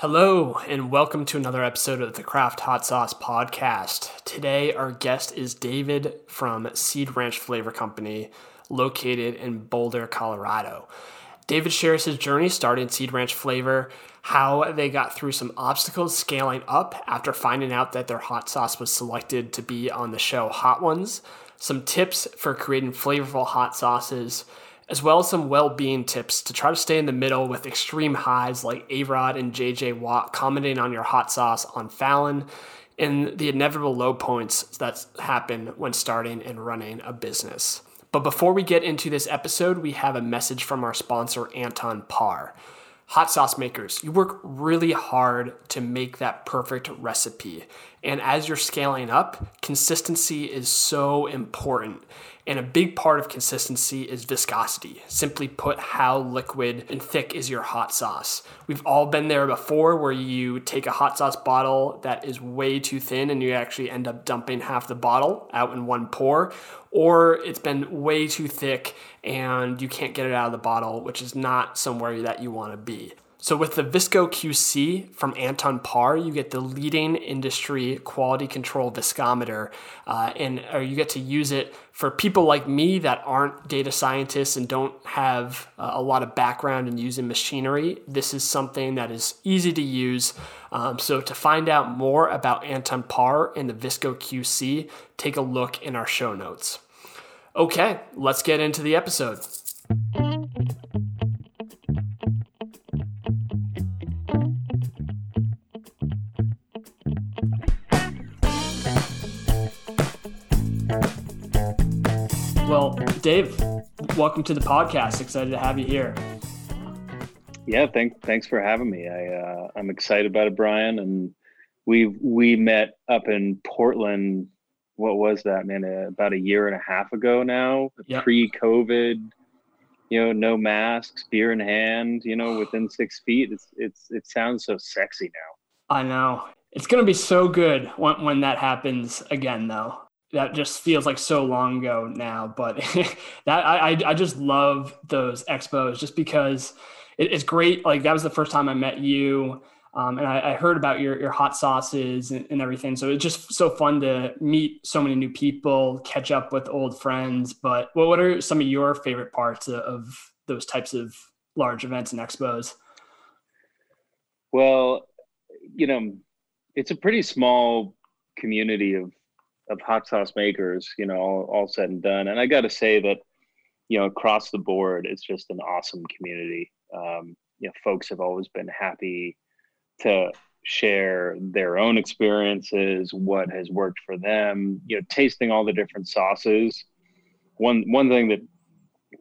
Hello, and welcome to another episode of the Craft Hot Sauce Podcast. Today, our guest is David from Seed Ranch Flavor Company, located in Boulder, Colorado. David shares his journey starting Seed Ranch Flavor, how they got through some obstacles scaling up after finding out that their hot sauce was selected to be on the show Hot Ones, some tips for creating flavorful hot sauces, as well as some well-being tips to try to stay in the middle with extreme highs like A-Rod and JJ Watt commenting on your hot sauce on Fallon, and the inevitable low points that happen when starting and running a business. But before we get into this episode, we have a message from our sponsor, Anton Paar. Hot sauce makers, you work really hard to make that perfect recipe. And as you're scaling up, consistency is so important. And a big part of consistency is viscosity. Simply put, how liquid and thick is your hot sauce? We've all been there before where you take a hot sauce bottle that is way too thin and you actually end up dumping half the bottle out in one pour, or it's been way too thick and you can't get it out of the bottle, which is not somewhere that you want to be. So with the Visco QC from Anton Paar, you get the leading industry quality control viscometer, uh, and or you get to use it for people like me that aren't data scientists and don't have uh, a lot of background in using machinery. This is something that is easy to use. Um, so to find out more about Anton Paar and the Visco QC, take a look in our show notes. Okay, let's get into the episode. Well, Dave, welcome to the podcast. Excited to have you here. Yeah, thank, thanks for having me. I uh, I'm excited about it, Brian. And we we met up in Portland. What was that, man? Uh, about a year and a half ago now, yep. pre-COVID. You know, no masks, beer in hand. You know, within six feet. It's it's it sounds so sexy now. I know. It's gonna be so good when when that happens again, though that just feels like so long ago now. But that I I just love those expos just because it, it's great. Like that was the first time I met you. Um, and I, I, heard about your, your hot sauces and, and, everything. So it's just so fun to meet so many new people, catch up with old friends. But well, what are some of your favorite parts of, of those types of large events and expos? Well, you know, it's a pretty small community of of hot sauce makers, you know, all, all said and done. And I got to say that, you know, across the board, it's just an awesome community. Um, you know, folks have always been happy to share their own experiences, what has worked for them, you know, tasting all the different sauces. One one thing that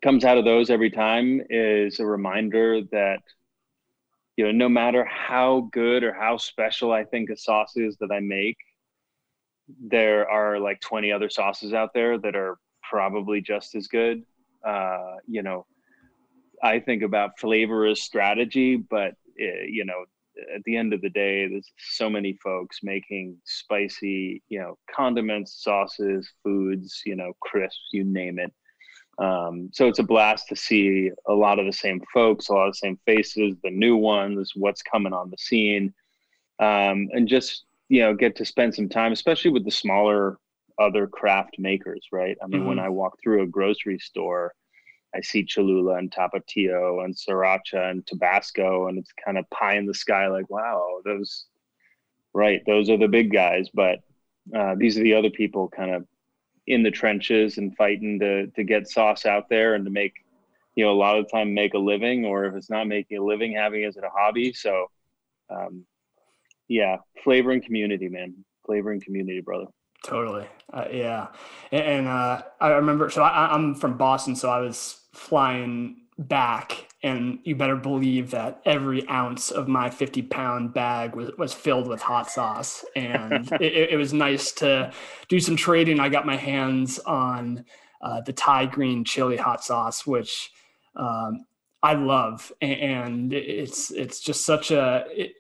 comes out of those every time is a reminder that you know, no matter how good or how special I think a sauce is that I make, there are like 20 other sauces out there that are probably just as good. Uh, you know, I think about flavor as strategy, but it, eh, you know, at the end of the day, there's so many folks making spicy, you know, condiments, sauces, foods, you know, crisps, you name it. Um, so it's a blast to see a lot of the same folks, a lot of the same faces, the new ones, what's coming on the scene, um, and just you know get to spend some time especially with the smaller other craft makers right? I mean mm-hmm. when i walk through a grocery store i see cholula and tapatio and sriracha and tabasco and it's kind of pie in the sky like wow those right those are the big guys. But uh, these are the other people kind of in the trenches and fighting to to get sauce out there and to make you know a lot of the time make a living or if it's not making a living having is it as a hobby. So um, yeah, flavor and community, man. Flavor and community, brother. Totally. Uh, yeah. And, and uh, I remember, so I, I'm from Boston, so I was flying back and you better believe that every ounce of my 50 pound bag was, was filled with hot sauce and it, it, was nice to do some trading i got my hands on uh, the thai green chili hot sauce which um, i love and it's it's just such a it,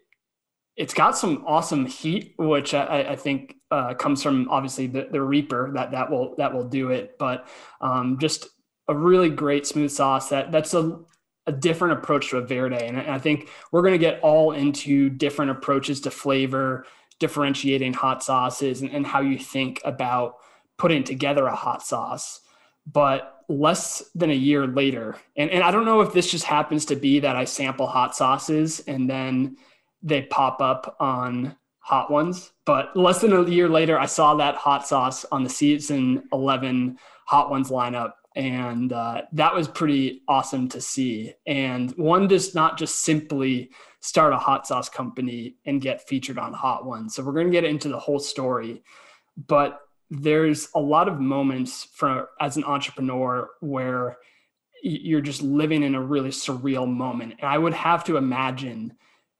it's got some awesome heat, which I, I think uh, comes from obviously the, the Reaper that that will that will do it. But um, just a really great smooth sauce that that's a a different approach to a verde, and I think we're going to get all into different approaches to flavor, differentiating hot sauces, and, and how you think about putting together a hot sauce. But less than a year later, and, and I don't know if this just happens to be that I sample hot sauces and then they pop up on hot ones. But less than a year later, I saw that hot sauce on the season 11 hot ones lineup. And uh, that was pretty awesome to see. And one does not just simply start a hot sauce company and get featured on Hot Ones. So we're going to get into the whole story. But there's a lot of moments for as an entrepreneur where you're just living in a really surreal moment. And I would have to imagine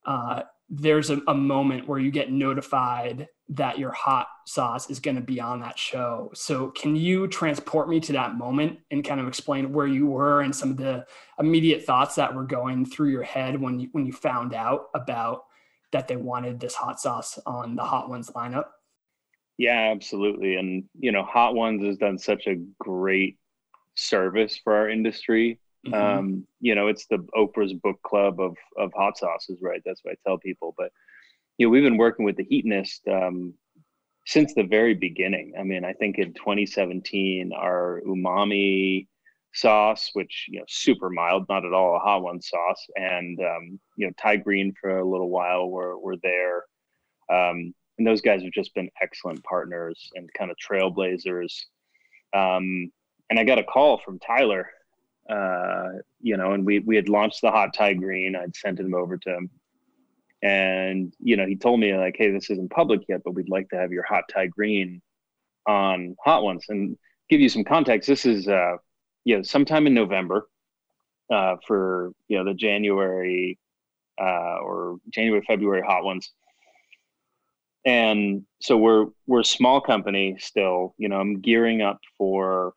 uh, there's a, a, moment where you get notified that your hot sauce is going to be on that show. So, can you transport me to that moment and kind of explain where you were and some of the immediate thoughts that were going through your head when you when you found out about that they wanted this hot sauce on the Hot Ones lineup? Yeah, absolutely. And you know, Hot Ones has done such a great service for our industry Mm-hmm. Um, you know, it's the Oprah's book club of of hot sauces, right? That's what I tell people. But you know, we've been working with the Heatonist um, since the very beginning. I mean, I think in 2017, our umami sauce, which you know, super mild, not at all a hot one sauce, and um, you know, Thai green for a little while were were there. Um, and those guys have just been excellent partners and kind of trailblazers. Um, and I got a call from Tyler uh, you know, and we we had launched the hot Thai green. I'd sent him over to him, and you know, he told me like, "Hey, this isn't public yet, but we'd like to have your hot Thai green on hot ones." And give you some context, this is uh, you know, sometime in November uh, for you know the January uh, or January February hot ones. And so we're we're a small company still. You know, I'm gearing up for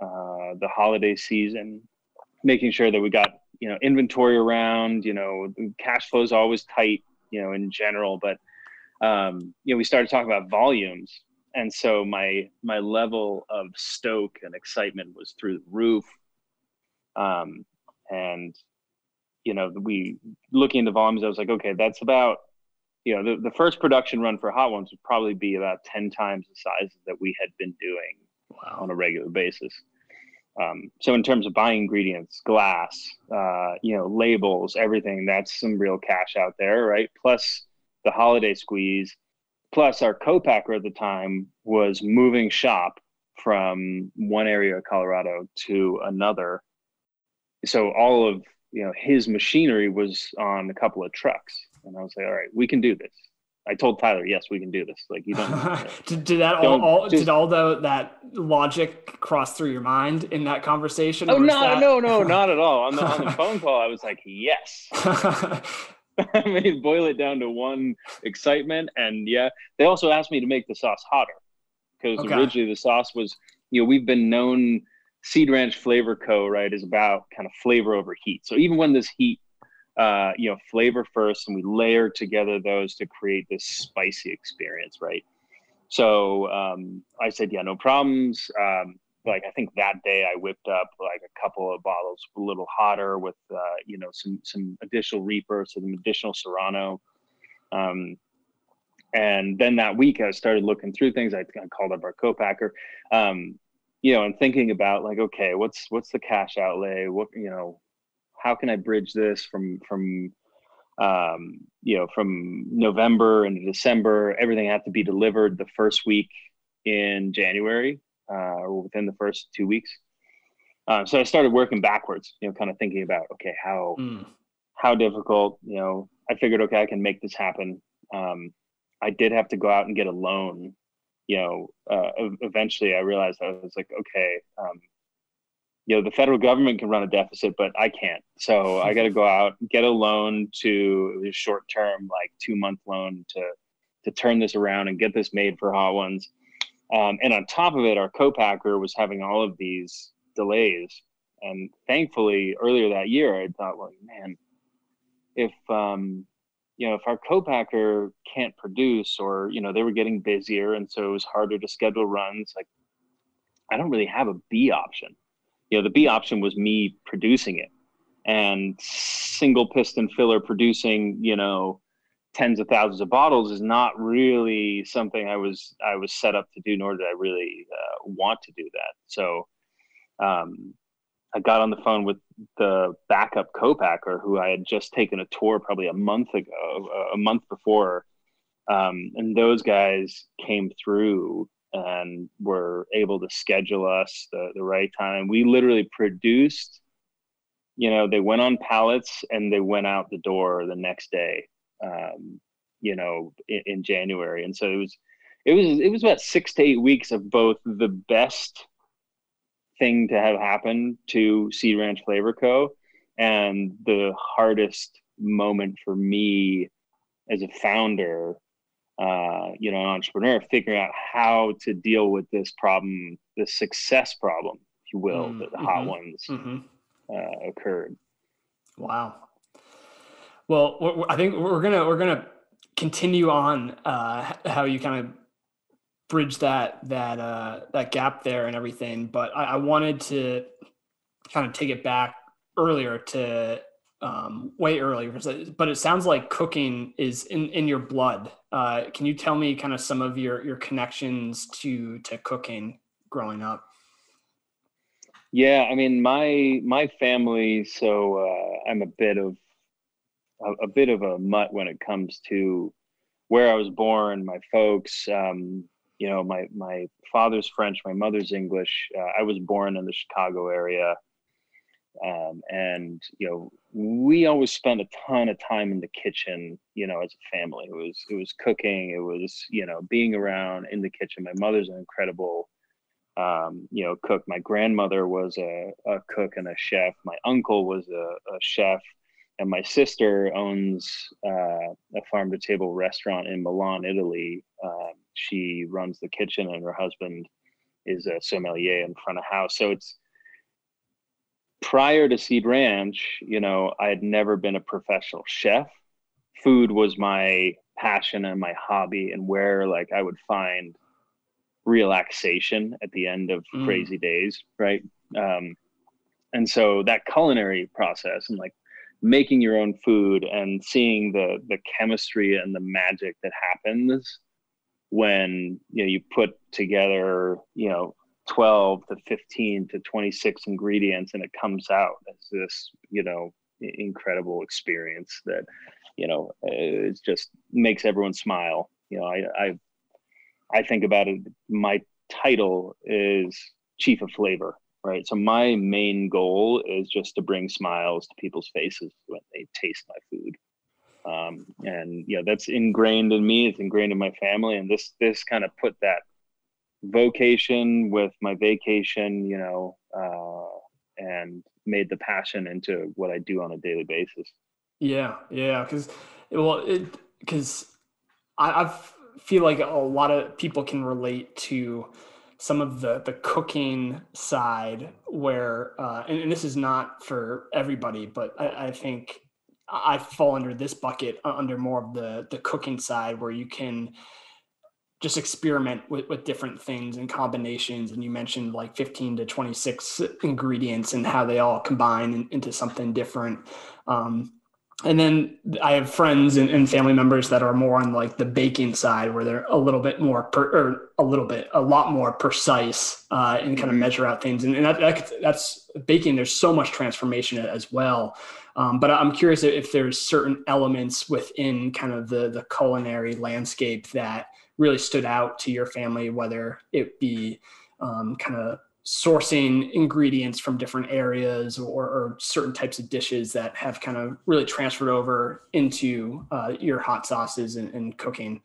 uh, the holiday season making sure that we got you know inventory around you know cash flow is always tight you know in general but um, you know we started talking about volumes. And so my my level of stoke and excitement was through the roof. Um, and you know we looking into volumes i was like okay that's about you know the, the first production run for hot ones would probably be about 10 times the size that we had been doing wow. on a regular basis um, so in terms of buying ingredients, glass, uh, you know, labels, everything, that's some real cash out there, right? Plus the holiday squeeze, plus our co-packer at the time was moving shop from one area of Colorado to another. So all of you know his machinery was on a couple of trucks, and I was like, all right, we can do this. I told Tyler, yes, we can do this. Like you don't. Did, did, that all, all just, did all the that logic cross through your mind in that conversation? Oh no, that... no, no, not at all. On the on the phone call, I was like, yes. I mean, boil it down to one excitement, and yeah, they also asked me to make the sauce hotter because okay. originally the sauce was, you know, we've been known. Seed Ranch Flavor Co. Right is about kind of flavor over heat. So even when this heat uh, you know, flavor first, and we layer together those to create this spicy experience, right? So um, I said, yeah, no problems. Um, like I think that day I whipped up like a couple of bottles a little hotter with uh, you know some some additional reaper, some additional serrano. Um, and then that week I started looking through things. I, I called up our co-packer, um, you know, and thinking about like, okay, what's what's the cash outlay? What you know, how can I bridge this from from um, you know from November into December? Everything had to be delivered the first week in January uh, or within the first two weeks. Uh, so I started working backwards, you know, kind of thinking about okay, how mm. how difficult, you know. I figured okay, I can make this happen. Um, I did have to go out and get a loan. You know, uh, eventually I realized I was like, okay, um, you know the federal government can run a deficit but i can't. So i got to go out get a loan to a short term like two month loan to to turn this around and get this made for hot ones. Um, and on top of it our co-packer was having all of these delays. And thankfully earlier that year i thought well man if um, you know if our co-packer can't produce or you know they were getting busier and so it was harder to schedule runs like i don't really have a b option you know the b option was me producing it and single piston filler producing, you know, tens of thousands of bottles is not really something I was I was set up to do, nor did I really uh, want to do that. So um, I got on the phone with the backup co-packer who I had just taken a tour probably a month ago, a month before, um, and those guys came through and were able to schedule us the, the right time. We literally produced, you know, they went on pallets and they went out the door the next day um, you know, in, in, January. And so it was, it was, it was about six to eight weeks of both the best thing to have happened to Seed Ranch Flavor Co. and the hardest moment for me as a founder, uh, you know, an entrepreneur, figuring out how to deal with this problem, the success problem, if you will, mm, that the hot mm-hmm, ones mm-hmm. Uh, occurred. Wow. Well, I think we're gonna we're gonna continue on uh, how you kind of bridge that that uh, that gap there and everything. But I, I wanted to kind of take it back earlier to um, way earlier. But it sounds like cooking is in, in your blood. Uh, can you tell me kind of some of your your connections to to cooking growing up? Yeah, I mean my my family. So uh, I'm a bit of a, a, bit of a mutt when it comes to where I was born, my folks. Um, you know, my my father's French, my mother's English. Uh, I was born in the Chicago area, um, and you know, we always spent a ton of time in the kitchen. You know, as a family, it was it was cooking, it was you know being around in the kitchen. My mother's an incredible um, you know, cook. My grandmother was a, a cook and a chef. My uncle was a, a chef and my sister owns uh, a farm to table restaurant in Milan, Italy. Um, she runs the kitchen, and her husband is a sommelier in front of house. So it's prior to Seed Ranch, you know, I had never been a professional chef. Food was my passion and my hobby, and where like I would find relaxation at the end of mm. crazy days, right? Um, and so that culinary process and like making your own food and seeing the the chemistry and the magic that happens when you know you put together you know 12 to 15 to 26 ingredients and it comes out as this you know incredible experience that you know it just makes everyone smile you know i i i think about it my title is chief of flavor right? So my main goal is just to bring smiles to people's faces when they taste my food. Um, and yeah, that's ingrained in me. It's ingrained in my family, and this this kind of put that vocation with my vacation, you know, uh, and made the passion into what I do on a daily basis. Yeah, yeah, because well, it because I, I feel like a lot of people can relate to some of the the cooking side where uh, and, and, this is not for everybody but I, I, think i fall under this bucket uh, under more of the the cooking side where you can just experiment with, with different things and combinations and you mentioned like 15 to 26 ingredients and how they all combine in, into something different um, and then I have friends and, and, family members that are more on like the baking side, where they're a little bit more, per, or a little bit, a lot more precise uh, and kind of mm-hmm. measure out things. And, and that, that, that's baking. There's so much transformation as well. Um, but I'm curious if there's certain elements within kind of the the culinary landscape that really stood out to your family, whether it be um, kind of sourcing ingredients from different areas or, or, certain types of dishes that have kind of really transferred over into uh, your hot sauces and, and, cooking?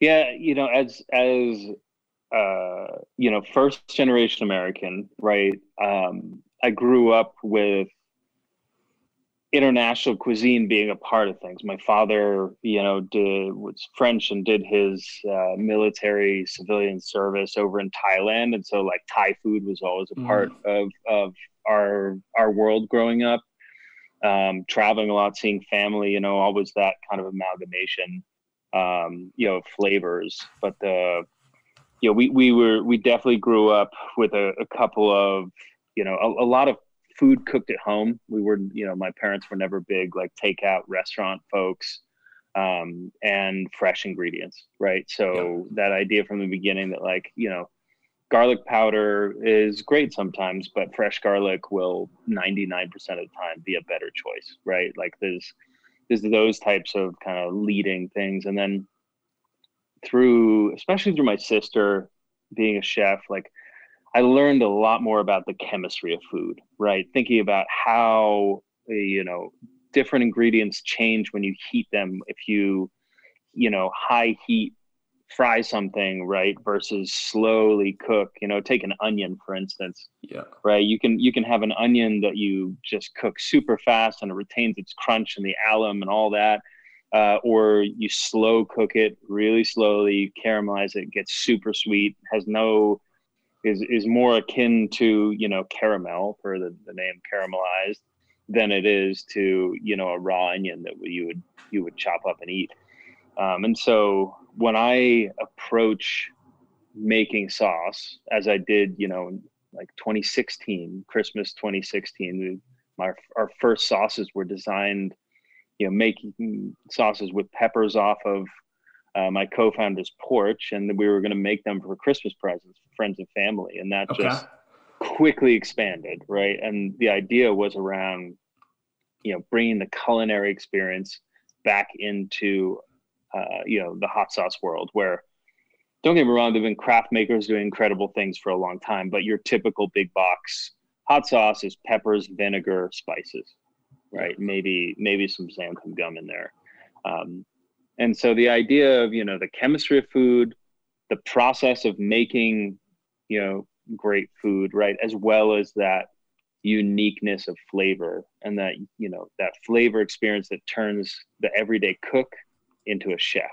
Yeah you know as as uh, you know first generation american right um, i grew up with international cuisine being a part of things. My father, you know, did was French and did his uh, military civilian service over in Thailand, and so like Thai food was always a part mm. of of our our world growing up. Um, traveling a lot, seeing family, you know, always that kind of amalgamation, um, you know, flavors. But the, you know, we we were we definitely grew up with a, a couple of, you know, a, a lot of food cooked at home. We were, you know, my parents were never big like takeout restaurant folks, um, and fresh ingredients, right? So that idea from the beginning that like, you know, garlic powder is great sometimes, but fresh garlic will 99% of the time be a better choice, right? Like there's there's those types of kind of leading things, and then through, especially through my sister being a chef, like I learned a lot more about the chemistry of food, right? Thinking about how, you know, different ingredients change when you heat them. If you, you know, high heat fry something, right, versus slowly cook, you know, take an onion, for instance. Yeah. Right. You can, you can have an onion that you just cook super fast and it retains its crunch and the alum and all that. Uh, or you slow cook it really slowly, caramelize it, gets super sweet, has no is is more akin to you know caramel for the, the name caramelized than it is to you know a raw onion that you would you would chop up and eat. Um, and so when i approach making sauce as i did you know like 2016 christmas 2016 my our first sauces were designed you know making sauces with peppers off of uh, my co-founder's porch, and we were going to make them for Christmas presents for friends and family, and that okay. just quickly expanded, right? And the idea was around, you know, bringing the culinary experience back into, uh, you know, the hot sauce world, where don't get me wrong, there've been craft makers doing incredible things for a long time, but your typical big box hot sauce is peppers, vinegar, spices, right? Maybe maybe some xanthan gum in there. Um, and so the idea of, you know, the chemistry of food, the process of making, you know, great food, right, as well as that uniqueness of flavor and that, you know, that flavor experience that turns the everyday cook into a chef,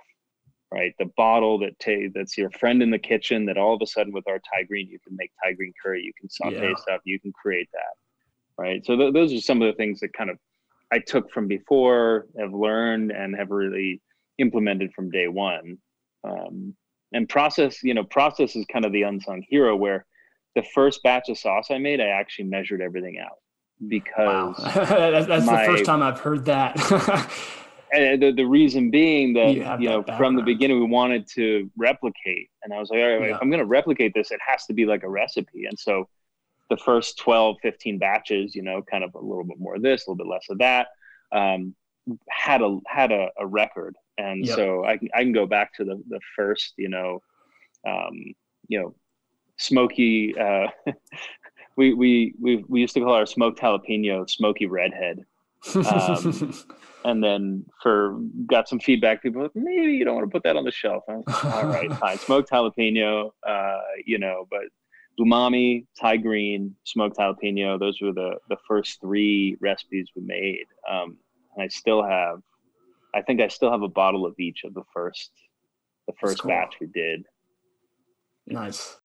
right? The bottle that ta- that's your friend in the kitchen that all of a sudden with our Thai green, you can make Thai green curry, you can saute yeah. stuff, you can create that, right? So th- those are some of the things that kind of I took from before, have learned, and have really implemented from day one. Um, and process, you know, process is kind of the unsung hero where the first batch of sauce I made, I actually measured everything out because wow. that's, that's my, the first time I've heard that. and the, the reason being that, you, you know, from the beginning, we wanted to replicate. And I was like, all right, yeah. if I'm going to replicate this, it has to be like a recipe. And so the first 12, 15 batches, you know, kind of a little bit more of this, a little bit less of that, um, had a, had a, a record and yep. so I can I can go back to the the first you know um, you know smoky uh, we, we we we used to call our smoked jalapeno smoky redhead um, and then for got some feedback people like, maybe you don't want to put that on the shelf like, all right fine smoked jalapeno uh, you know but umami thai green smoked jalapeno those were the the first three recipes we made um, and i still have I think I still have a bottle of each of the first the first cool. batch we did. Nice.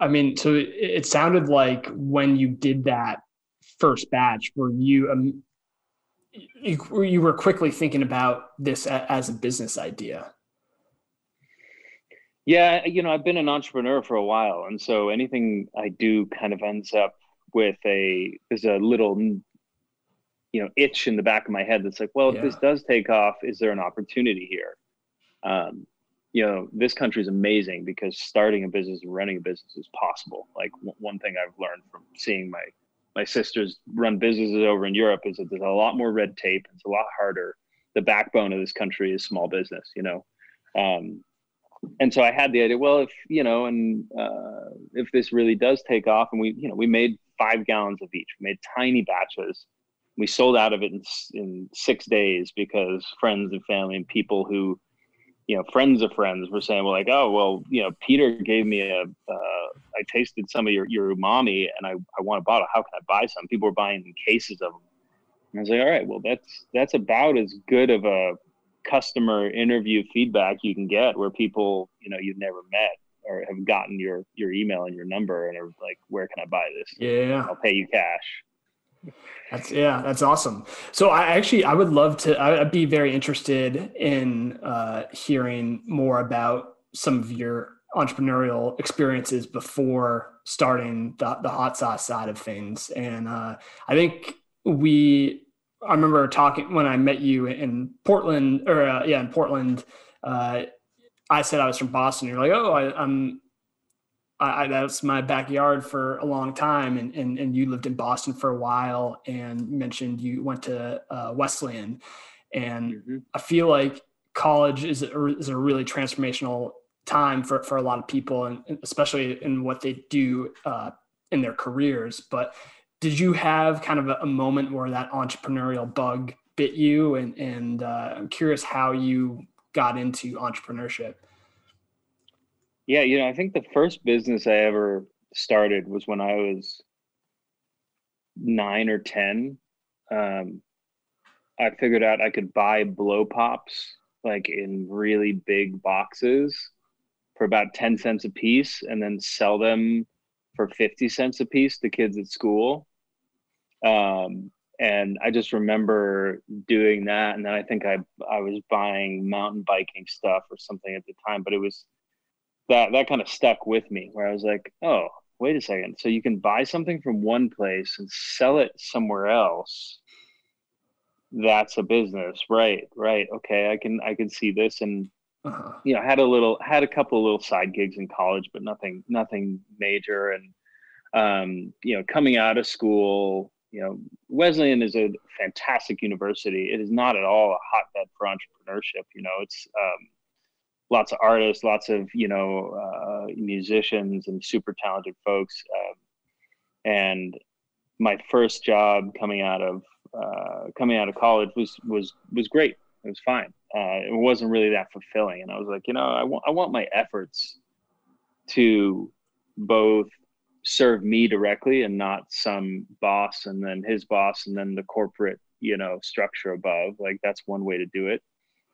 I mean, so it sounded like when you did that first batch, were you um, you, you were quickly thinking about this as a business idea? Yeah, you know, I've been an entrepreneur for a while, and so anything I do kind of ends up with a there's a little you know itch in the back of my head that's like well yeah. if this does take off is there an opportunity here? Um, you know this country is amazing because starting a business and running a business is possible. Like w- one thing i've learned from seeing my my sisters run businesses over in europe is that there's a lot more red tape. It's a lot harder. The backbone of this country is small business you know? Um, and so i had the idea well if you know and uh, if this really does take off and we you know we made five gallons of each. We made tiny batches we sold out of it in, in six days because friends and family and people who you know friends of friends were saying well like oh well you know peter gave me a uh, I tasted some of your, your umami and I, I want a bottle. How can i buy some? People were buying cases of them and i was like all right well that's that's about as good of a customer interview feedback you can get where people you know you've never met or have gotten your your email and your number and are like where can i buy this? Yeah. I'll pay you cash that's yeah, that's awesome. So I actually I would love to. I'd be very interested in uh, hearing more about some of your entrepreneurial experiences before starting the, the hot sauce side of things. And uh, I think we, I remember talking when I met you in Portland, or uh, yeah, in Portland. Uh, I said I was from Boston. You're like, oh, I, am I, that's my backyard for a long time, and, and and you lived in Boston for a while, and mentioned you went to uh, Wesleyan, and mm-hmm. I feel like college is a, is a really transformational time for, for a lot of people and especially in what they do uh, in their careers. But did you have kind of a, a, moment where that entrepreneurial bug bit you? And and uh, i'm curious how you got into entrepreneurship yeah you know i think the first business i ever started was when i was nine or ten um, i figured out i could buy blow pops like in really big boxes for about 10 cents a piece and then sell them for 50 cents a piece to kids at school. Um, and I just remember doing that. And then I think I, I was buying mountain biking stuff or something at the time, but it was that, that kind of stuck with me where I was like, oh, wait a second. So you can buy something from one place and sell it somewhere else. That's a business. Right. Right. Okay. I can, I can see this. And uh-huh. you know had a little had a couple of little side gigs in college but nothing nothing major and um, you know coming out of school you know wesleyan is a fantastic university it is not at all a hotbed for entrepreneurship you know it's um, lots of artists lots of you know uh, musicians and super talented folks um, and my first job coming out of uh, coming out of college was was was great. It was fine. Uh, it wasn't really that fulfilling, and I was like, you know, I want I want my efforts to both serve me directly and not some boss and then his boss and then the corporate you know structure above. Like that's one way to do it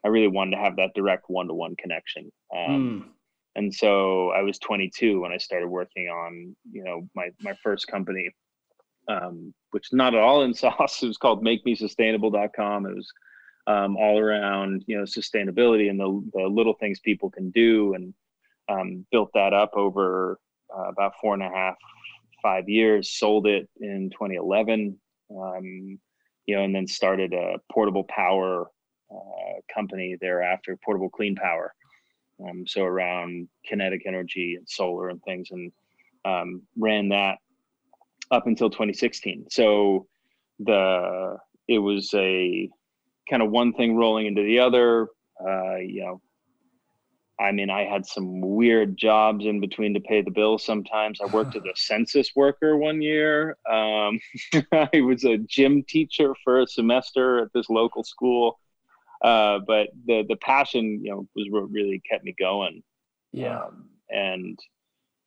i really wanted to have that direct one-to-one connection. Um, mm. and so i was 22 when i started working on you know my my first company um, which not at all in sauce. It was called makemesustainable.com it was um, all around you know sustainability and the, the little things people can do and um, built that up over uh, about four and a half five years sold it in 2011 um, you know and then started a portable power company thereafter portable clean power um, so around kinetic energy and solar and things and um, ran that up until 2016 so the it was a kind of one thing rolling into the other. Uh, you know, I mean, I had some weird jobs in between to pay the bills. Sometimes I worked as a census worker one year. Um, I was a gym teacher for a semester at this local school. Uh, but the the passion, you know, was what really kept me going. Yeah. Um, and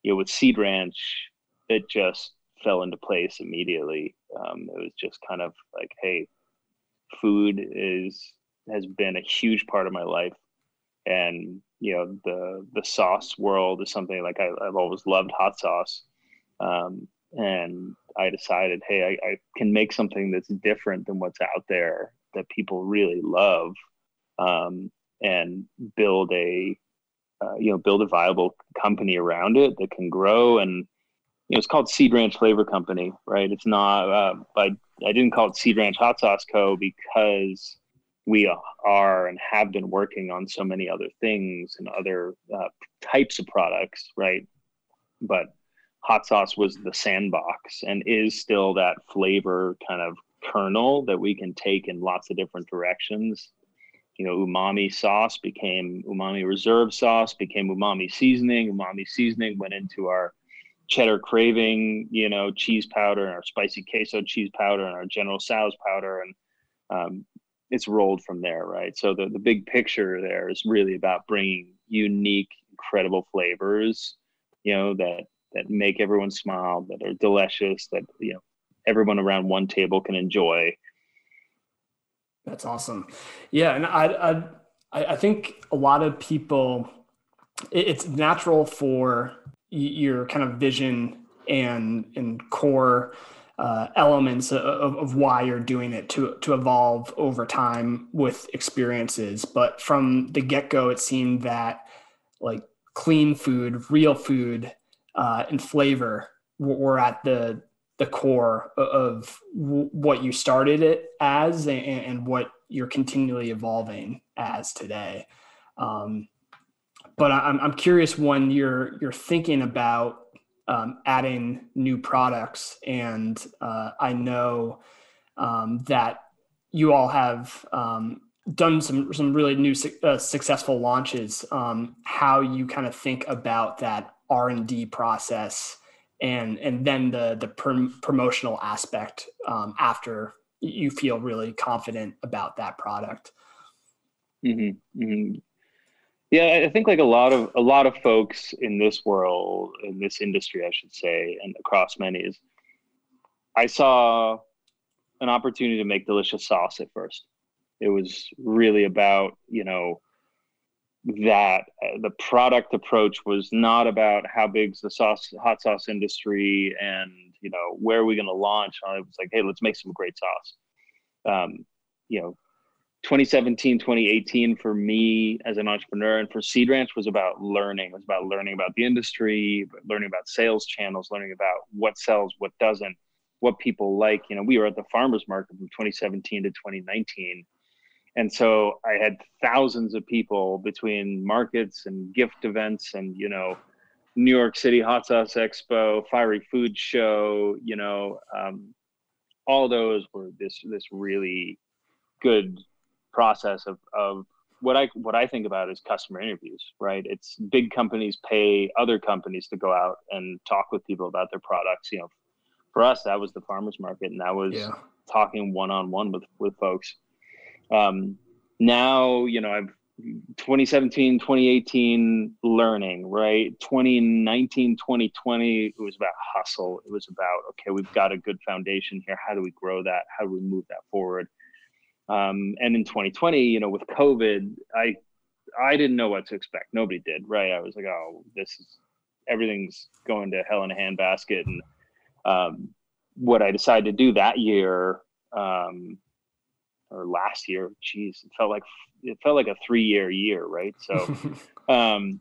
you know, with Seed Ranch, it just fell into place immediately. Um, it was just kind of like, hey, food is has been a huge part of my life and you know the the sauce world is something like I, have always loved hot sauce um, and i decided hey I, I, can make something that's different than what's out there that people really love um, and build a uh, you know build a viable company around it that can grow and you know, it's called Seed Ranch Flavor Company, right? It's not, uh, I, I didn't call it Seed Ranch Hot Sauce Co. because we are and have been working on so many other things and other uh, types of products, right? But hot sauce was the sandbox and is still that flavor kind of kernel that we can take in lots of different directions. You know, umami sauce became umami reserve sauce, became umami seasoning. Umami seasoning went into our cheddar craving, you know, cheese powder and our spicy queso cheese powder and our General Tso's powder. And um, it's rolled from there, right? So the, the big picture there is really about bringing unique, incredible flavors, you know, that, that make everyone smile, that are delicious, that, you know, everyone around one table can enjoy. That's awesome. Yeah. And I, I, I think a lot of people, it's natural for your kind of vision and and core uh, elements of, of why you're doing it to to evolve over time with experiences. But from the get go, it seemed that like clean food, real food, uh, and flavor were at the the core of what you started it as and, what you're continually evolving as today. Um, but I'm, I'm curious when you're you're thinking about um, adding new products, and uh, I know um, that you all have um, done some some really new uh, successful launches. Um, how you kind of think about that R and D process, and and then the the prom- promotional aspect um, after you feel really confident about that product. Mm-hmm. Mm-hmm. Yeah, I think like a lot of a lot of folks in this world, in this industry, I should say, and across many is, I saw an opportunity to make delicious sauce at first. It was really about you know that uh, the product approach was not about how big's the sauce hot sauce industry and you know where are we going to launch. It was like, hey, let's make some great sauce. Um, you know, 2017 2018 for me as an entrepreneur and for seed ranch was about learning it was about learning about the industry learning about sales channels learning about what sells what doesn't what people like you know we were at the farmers market from 2017 to 2019 and so i had thousands of people between markets and gift events and you know new york city hot sauce expo fiery food show you know um, all those were this this really good process of, of what I what I think about is customer interviews, right? It's big companies pay other companies to go out and talk with people about their products. You know, for us that was the farmers market, and that was yeah. talking one on one with with folks. Um, now, you know, I've 2017 2018 learning right 2019 2020 it was about hustle it was about okay we've got a good foundation here how do we grow that how do we move that forward um, and in 2020, you know, with COVID, I I didn't know what to expect. Nobody did, right? I was like, oh, this is everything's going to hell in a handbasket. And um, what I decided to do that year, um, or last year, geez, it felt like it felt like a three year year, right? So, um,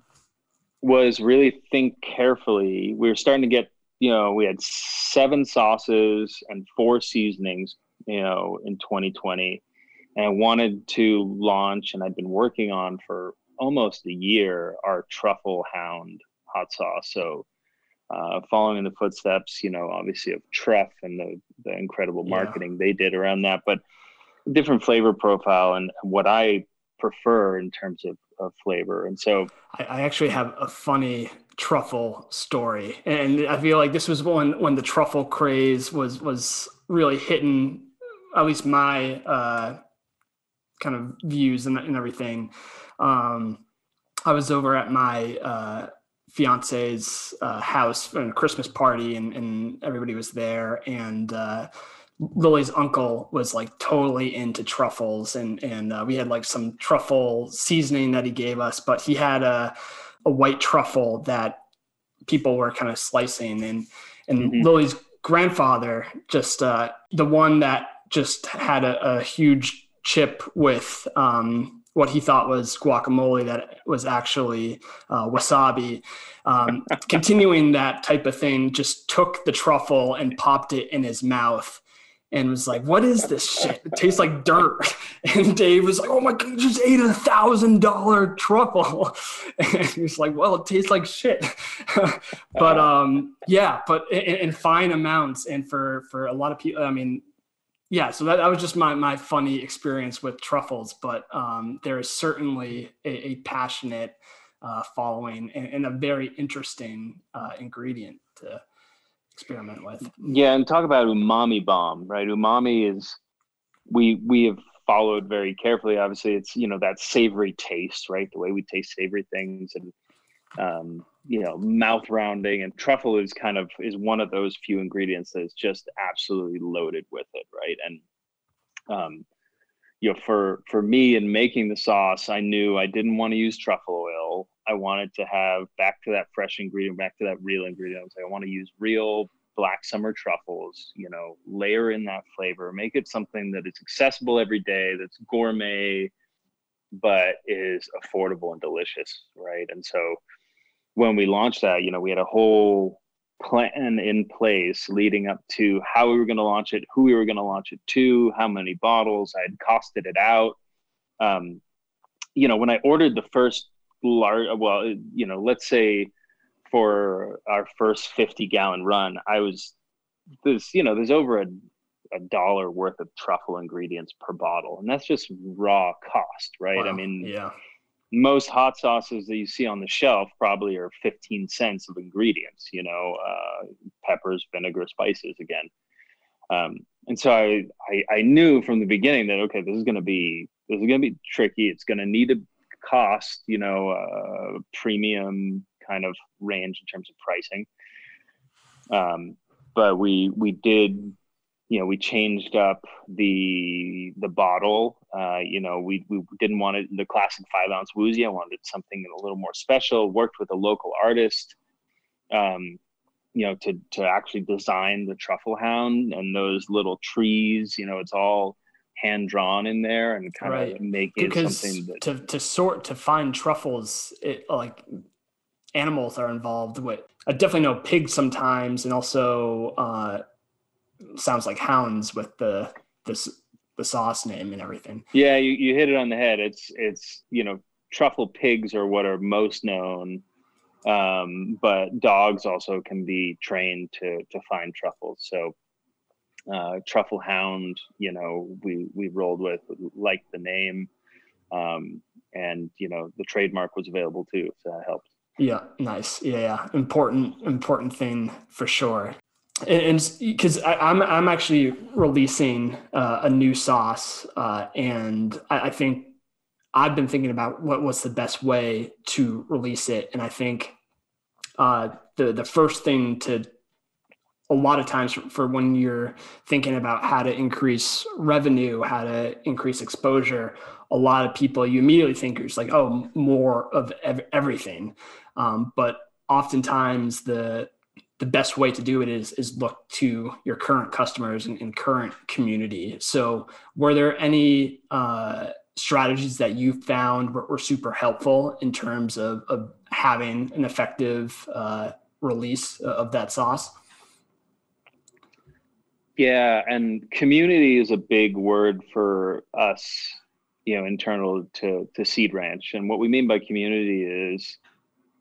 was really think carefully. We were starting to get, you know, we had seven sauces and four seasonings, you know, in 2020 and I wanted to launch, and I'd been working on for almost a year our truffle hound hot sauce. So, uh, following in the footsteps, you know, obviously of Truff and the the incredible marketing yeah. they did around that, but different flavor profile and what I prefer in terms of, of flavor. And so, I, I actually have a funny truffle story, and I feel like this was when when the truffle craze was was really hitting at least my uh, kind of views and, and everything. Um, I was over at my uh, fiance's uh, house for a Christmas party, and, and everybody was there. And uh, Lily's uncle was like totally into truffles, and and uh, we had like some truffle seasoning that he gave us. But he had a a white truffle that people were kind of slicing, and and mm-hmm. Lily's grandfather just uh, the one that just had a, a huge chip with um, what he thought was guacamole that was actually uh, wasabi. Um, continuing that type of thing, just took the truffle and popped it in his mouth and was like, "What is this shit? It tastes like dirt." And Dave was like, "Oh my god, you just ate a thousand dollar truffle," and he was like, "Well, it tastes like shit." but um, yeah, but in, in, fine amounts, and for for a lot of people, I mean, yeah, so that, that was just my my funny experience with truffles, but um, there is certainly a, a passionate uh, following and, and, a very interesting uh, ingredient to experiment with. Yeah, and talk about umami bomb, right? Umami is we we have followed very carefully. Obviously, it's you know that savory taste, right? The way we taste savory things, and um, you know mouth rounding and truffle is kind of is one of those few ingredients that is just absolutely loaded with it right and um you know for for me in making the sauce i knew i didn't want to use truffle oil i wanted to have back to that fresh ingredient back to that real ingredient i like i want to use real black summer truffles you know layer in that flavor make it something that is accessible every day that's gourmet but is affordable and delicious right and so when we launched that, you know, we had a whole plan in place leading up to how we were going to launch it, who we were going to launch it to, how many bottles. I had costed it out. Um, you know, when I ordered the first large, well, you know, let's say for our first 50 gallon run, I was, there's, you know, there's over a, a dollar worth of truffle ingredients per bottle. And that's just raw cost, right? Wow. I mean, yeah most hot sauces that you see on the shelf probably are 15 cents of ingredients, you know, uh, peppers, vinegar, spices again. Um, and so I, I, I, knew from the beginning that, okay, this is going to be, this is going to be tricky. It's going to need to cost, you know, uh, premium kind of range in terms of pricing. Um, but we, we did you know we changed up the the bottle. Uh, you know we, we didn't want it the classic five ounce woozy. I wanted something a little more special. Worked with a local artist um, you know to to actually design the truffle hound and those little trees. You know it's all hand drawn in there and kind right. of make it because something that, to to sort to find truffles it like animals are involved with i definitely know pigs sometimes and also uh sounds like hounds with the this the sauce name and everything. Yeah, you, you hit it on the head. It's it's you know truffle pigs are what are most known, um, but dogs also can be trained to to find truffles. So uh, truffle hound, you know, we we rolled with like the name, um, and you know the trademark was available too, so that helped. Yeah, nice. Yeah, yeah, important important thing for sure and because I'm I'm actually releasing uh, a new sauce, uh, and I, I, think I've been thinking about what what's the best way to release it, and I think uh, the the first thing to a lot of times for, when you're thinking about how to increase revenue, how to increase exposure, a lot of people you immediately think it's like oh more of ev- everything, um, but oftentimes the the best way to do it is is look to your current customers and, and current community. So, were there any uh, strategies that you found were, were, super helpful in terms of, of having an effective uh, release of that sauce? Yeah, and community is a big word for us, you know, internal to to Seed Ranch. And what we mean by community is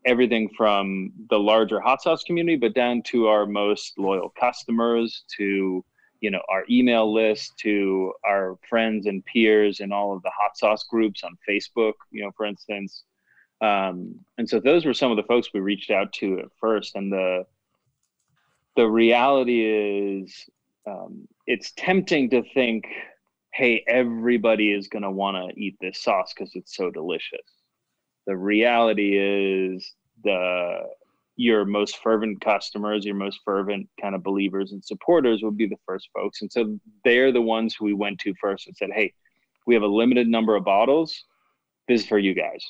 everything from the larger hot sauce community, but down to our most loyal customers, to you know our email list, to our friends and peers and all of the hot sauce groups on Facebook. You know, for instance. Um, and so those were some of the folks we reached out to at first, and the the reality is um, it's tempting to think, hey, everybody is going to want to eat this sauce because it's so delicious the reality is the your most fervent customers, your most fervent kind of believers and supporters will be the first folks. And so they're the ones who we went to first and said, Hey, we have a limited number of bottles. This is for you guys.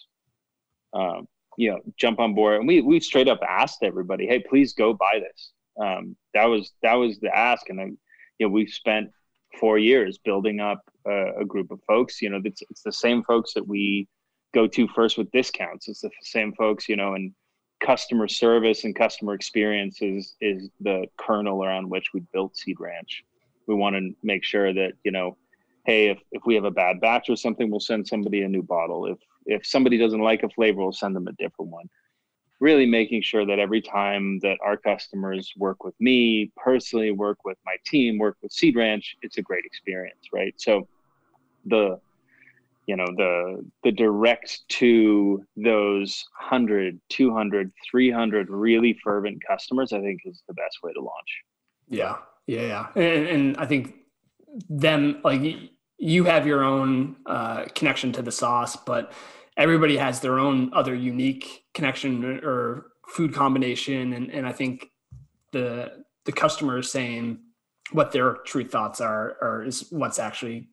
Um, you know, jump on board. And we we straight up asked everybody, Hey, please go buy this. Um, that was that was the ask. And you know, we've spent four years building up a, a group of folks. You know, it's, it's the same folks that we go to first with discounts. It's the same folks, you know, and customer service and customer experience is, is the kernel around which we built Seed Ranch. We want to make sure that, you know, hey, if, if we have a bad batch or something, we'll send somebody a new bottle. If if somebody doesn't like a flavor, we'll send them a different one. Really making sure that every time that our customers work with me personally, work with my team, work with Seed Ranch, it's a great experience, right? So the you know the the direct to those 100 200 300 really fervent customers i think is the best way to launch. Yeah. Yeah yeah. And, and i think them like you have your own uh, connection to the sauce but everybody has their own other unique connection or food combination and, and i think the the customer is saying what their true thoughts are or is what's actually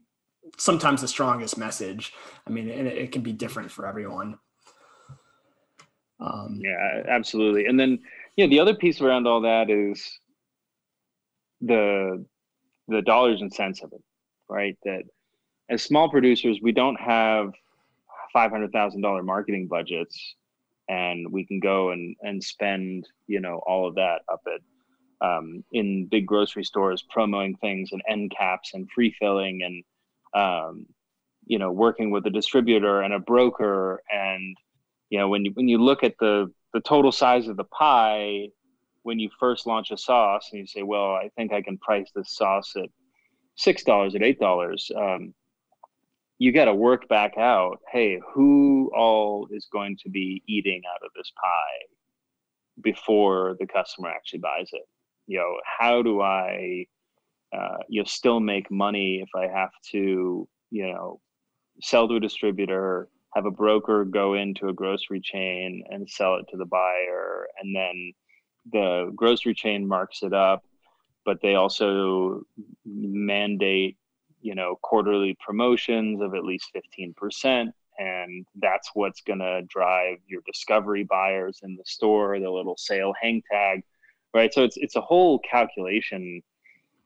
sometimes the strongest message. I mean, it, it can be different for everyone. Um, yeah, absolutely. And then, know, the other piece around all that is the the dollars and cents of it, right? That as small producers, we don't have five hundred thousand dollar marketing budgets, and we can go and and spend you know all of that up at um, in big grocery stores promoting things and end caps and free filling and um, you know working with a distributor and a broker. And you know when you when you look at the the total size of the pie when you first launch a sauce and you say well i think i can price this sauce at six dollars at eight dollars um, you got to work back out hey who all is going to be eating out of this pie before the customer actually buys it? You know how do i uh, you know still make money if i have to you know sell to a distributor have a broker go into a grocery chain and sell it to the buyer and then the grocery chain marks it up but they also mandate you know quarterly promotions of at least 15% and that's what's going to drive your discovery buyers in the store the little sale hang tag right? So it's it's a whole calculation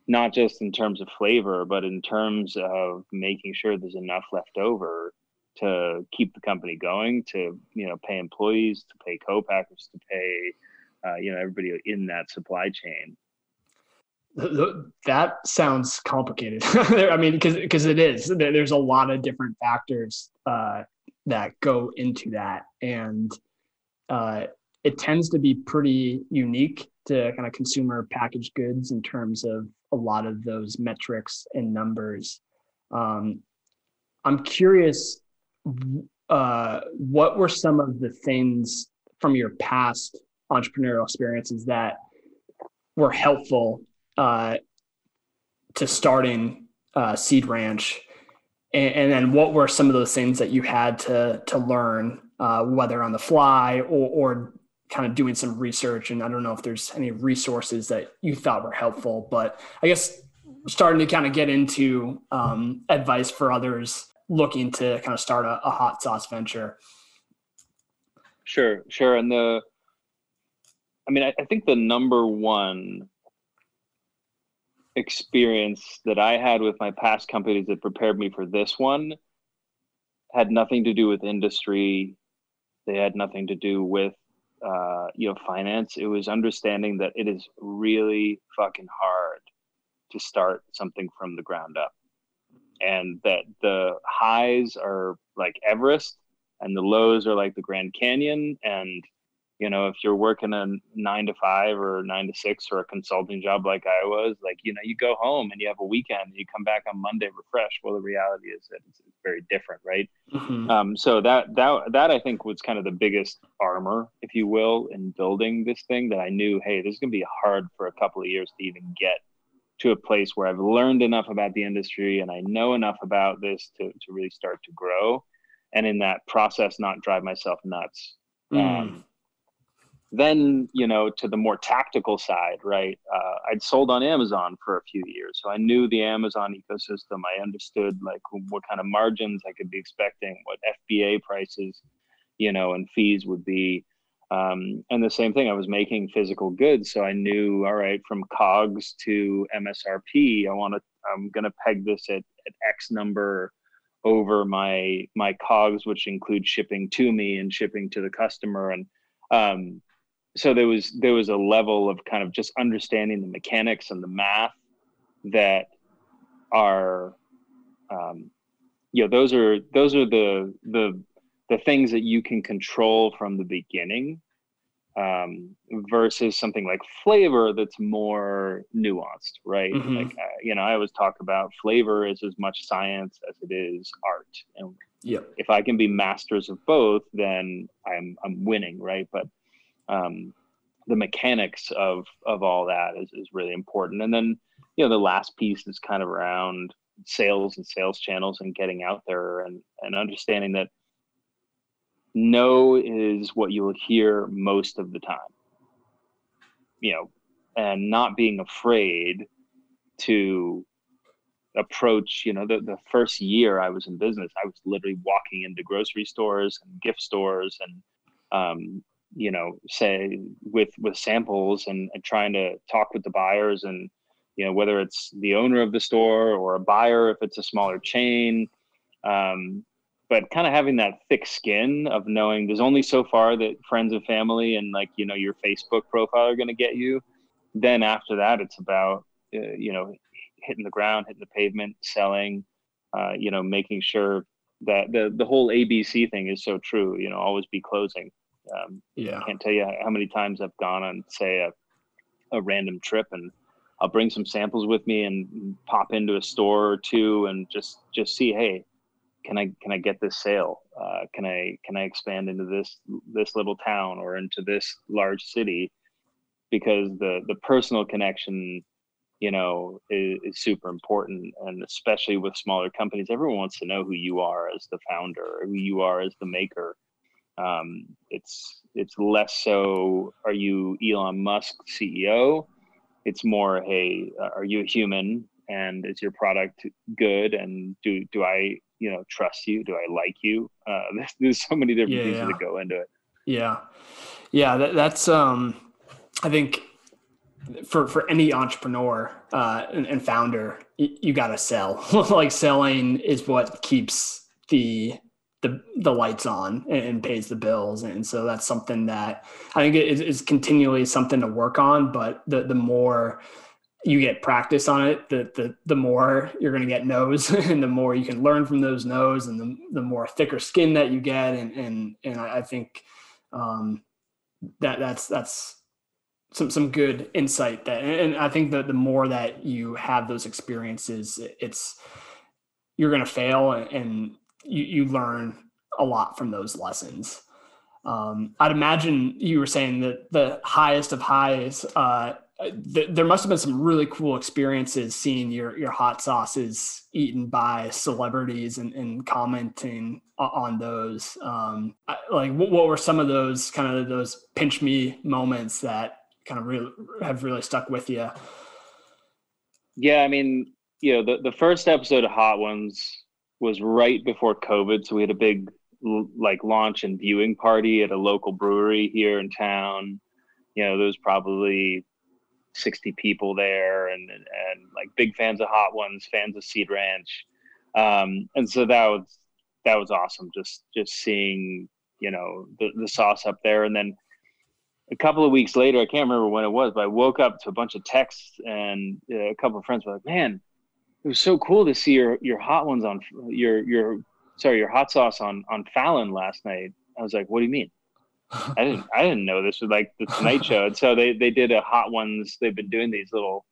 not just in terms of flavor but in terms of making sure there's enough left over to keep the company going to you know pay employees to pay co-packers to pay uh, you know everybody in that supply chain that sounds complicated. I mean because because it is. There's a lot of different factors uh, that go into that. And uh, it tends to be pretty unique to kind of consumer packaged goods in terms of a lot of those metrics and numbers. Um, I'm curious, uh, what were some of the things from your past entrepreneurial experiences that were helpful uh, to starting uh, Seed Ranch? And, and, then what were some of those things that you had to, to learn, uh, whether on the fly or, or kind of doing some research and I don't know if there's any resources that you thought were helpful, but I guess starting to kind of get into um, advice for others looking to kind of start a, a hot sauce venture. Sure, sure. And the, I mean, I, I think the number one experience that I had with my past companies that prepared me for this one had nothing to do with industry. They had nothing to do with uh, you know finance it was understanding that it is really fucking hard to start something from the ground up and that the highs are like everest and the lows are like the grand canyon and you know if you're working a nine to five or nine to six or a consulting job like i was like you know you go home and you have a weekend and you come back on monday refreshed well the reality is that it's, very different right mm-hmm. um, so that that that i think was kind of the biggest armor if you will in building this thing that i knew hey this is going to be hard for a couple of years to even get to a place where i've learned enough about the industry and i know enough about this to, to really start to grow and in that process not drive myself nuts mm. um, then you know to the more tactical side right uh, i'd sold on amazon for a few years. So i knew the amazon ecosystem. I understood like what kind of margins i could be expecting what fba prices you know and fees would be. Um, and the same thing i was making physical goods. So i knew all right from cogs to msrp i want to i'm going to peg this at, at x number over my my cogs which include shipping to me and shipping to the customer. And um, so there was there was a level of kind of just understanding the mechanics and the math that are um, you know those are those are the the the things that you can control from the beginning um, versus something like flavor that's more nuanced right mm-hmm. like uh, you know i always talk about flavor is as much science as it is art and yep. if i can be masters of both then i'm i'm winning right but um, the mechanics of of all that is, is really important. And then you know the last piece is kind of around sales and sales channels and getting out there and and understanding that no is what you will hear most of the time you know and not being afraid to approach you know the, the first year i was in business i was literally walking into grocery stores and gift stores and um, you know say with with samples and, and trying to talk with the buyers and you know whether it's the owner of the store or a buyer if it's a smaller chain um, but kind of having that thick skin of knowing there's only so far that friends and family and like you know your Facebook profile are going to get you. Then after that, it's about uh, you know hitting the ground, hitting the pavement, selling. Uh, you know, making sure that the the whole ABC thing is so true. You know, always be closing. Um, yeah, I can't tell you how many times I've gone on say a a random trip and I'll bring some samples with me and pop into a store or two and just just see hey can I can I get this sale? Uh, can I can I expand into this this little town or into this large city? Because the the personal connection, you know, is, is super important, and especially with smaller companies, everyone wants to know who you are as the founder, who you are as the maker. Um, it's it's less so. Are you Elon Musk CEO? It's more, hey, are you a human? And is your product good? And do do I you know trust you? Do I like you? Uh, there's, there's so many different yeah, pieces yeah. that go into it. Yeah, yeah. That, that's um, I think for for any entrepreneur uh, and, and founder, you, you got to sell. like selling is what keeps the the the lights on and, pays the bills, and so that's something that I think is, is continually something to work on. But the the more you get practice on it, the the the more you're going to get no's, and the more you can learn from those no's, and the the more thicker skin that you get, and and and I think um, that that's that's some some good insight that, and I think that the more that you have those experiences, it's you're going to fail, and, and you you learn a lot from those lessons. Um, I'd imagine you were saying that the highest of highs uh, th- there must have been some really cool experiences seeing your your hot sauces eaten by celebrities and, and commenting on those. Um, like, what, what were some of those kind of those pinch me moments that kind of really have really stuck with you? Yeah, I mean, you know, the the first episode of Hot Ones was right before COVID, so we had a big like launch and viewing party at a local brewery here in town. You know, there was probably 60 people there and and like big fans of hot ones fans of seed ranch um, and so that was that was awesome just just seeing you know the, the sauce up there and then a couple of weeks later i can't remember when it was but i woke up to a bunch of texts and a couple of friends were like man it was so cool to see your your hot ones on your your sorry your hot sauce on on fallon last night i was like what do you mean I didn't I didn't know this was like the Tonight Show. And so they they did a hot ones. They've been doing these little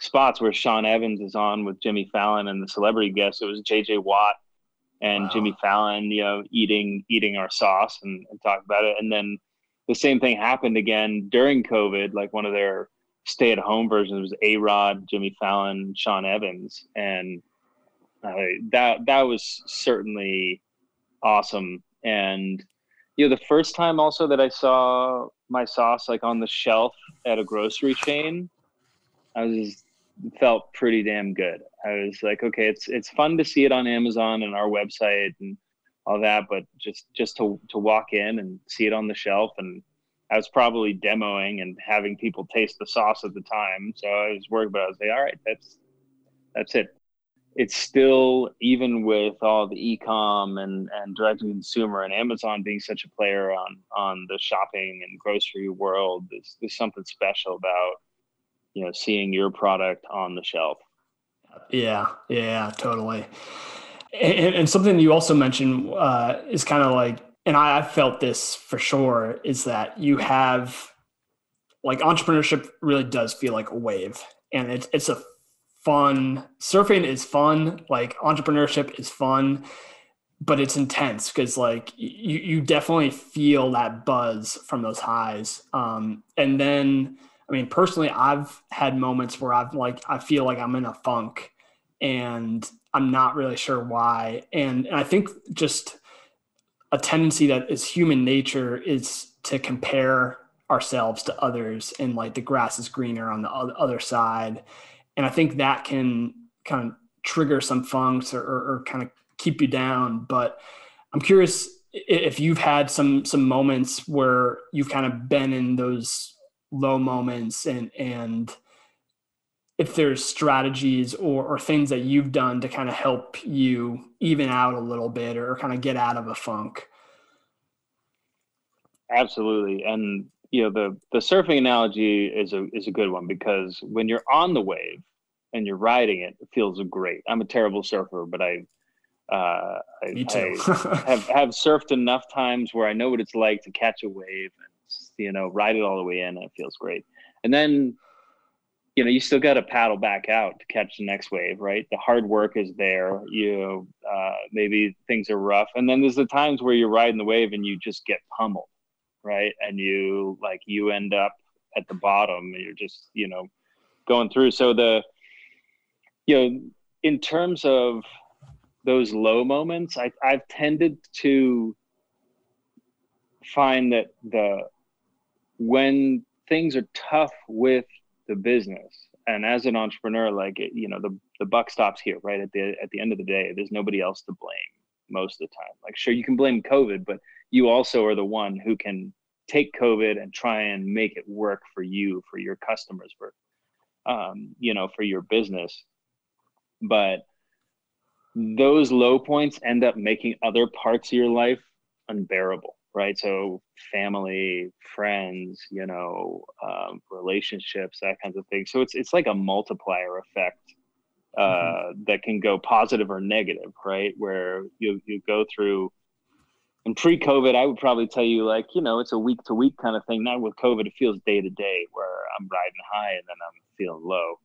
spots where Sean Evans is on with Jimmy Fallon and the celebrity guests. It was JJ Watt and wow. Jimmy Fallon, you know, eating eating our sauce and, and talk about it. And then the same thing happened again during COVID. Like one of their stay at home versions was A Rod, Jimmy Fallon, Sean Evans, and uh, that that was certainly awesome. And you know the first time also that i saw my sauce like on the shelf at a grocery chain i was felt pretty damn good i was like okay it's it's fun to see it on amazon and our website and all that but just just to to walk in and see it on the shelf and i was probably demoing and having people taste the sauce at the time so i was worried but i was like all right that's that's it it's still even with all the e-com and, and direct to consumer and Amazon being such a player on on the shopping and grocery world, there's, there's something special about you know seeing your product on the shelf. Yeah, yeah, totally. And, and something you also mentioned uh, is kind of like, and I, I felt this for sure, is that you have like entrepreneurship really does feel like a wave, and it's it's a fun. Surfing is fun. Like entrepreneurship is fun, but it's intense because like you you definitely feel that buzz from those highs. Um, and then I mean personally, I've had moments where I've like I feel like I'm in a funk and I'm not really sure why. And, and I think just a tendency that is human nature is to compare ourselves to others and like the grass is greener on the other side and I think that can kind of trigger some funks or, or, or kind of keep you down. But I'm curious if you've had some some moments where you've kind of been in those low moments and and if there's strategies or, or things that you've done to kind of help you even out a little bit or kind of get out of a funk. Absolutely. And you know, the the surfing analogy is a is a good one because when you're on the wave and you're riding it, it feels great. I'm a terrible surfer, but I uh, I. I have have surfed enough times where I know what it's like to catch a wave and you know ride it all the way in, and it feels great. And then you know you still got to paddle back out to catch the next wave right? The hard work is there you uh, maybe things are rough. And then there's the times where you're riding the wave and you just get pummeled right? And you like you end up at the bottom you're just you know going through. So the you know in terms of those low moments I, i've tended to find that the when things are tough with the business. And as an entrepreneur like you know the the buck stops here right? At the at the end of the day there's nobody else to blame most of the time. Like sure you can blame covid but you also are the one who can take covid and try and make it work for you for your customers for um, you know for your business. But those low points end up making other parts of your life unbearable right? So family, friends, you know, um, relationships, that kinds of things. So it's it's like a multiplier effect uh, mm-hmm. that can go positive or negative, right? Where you you go through. And pre-COVID, I would probably tell you like you know it's a week to week kind of thing. Not with COVID, it feels day to day where I'm riding high and then I'm feeling low.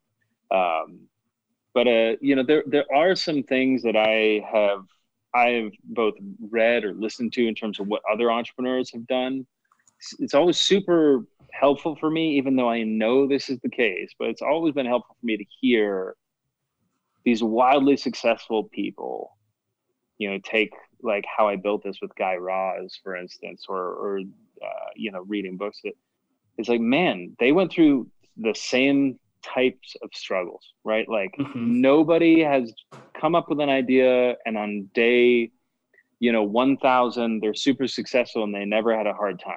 Um, but uh, you know there there are some things that I have I've both read or listened to in terms of what other entrepreneurs have done. It's always super helpful for me, even though I know this is the case, but it's always been helpful for me to hear these wildly successful people, you know, take like how I built this with Guy Raz, for instance, or, or uh, you know, reading books. That it's like, man, they went through the same types of struggles, right? Like mm-hmm. nobody has come up with an idea and on day, you know, 1000, they're super successful and they never had a hard time.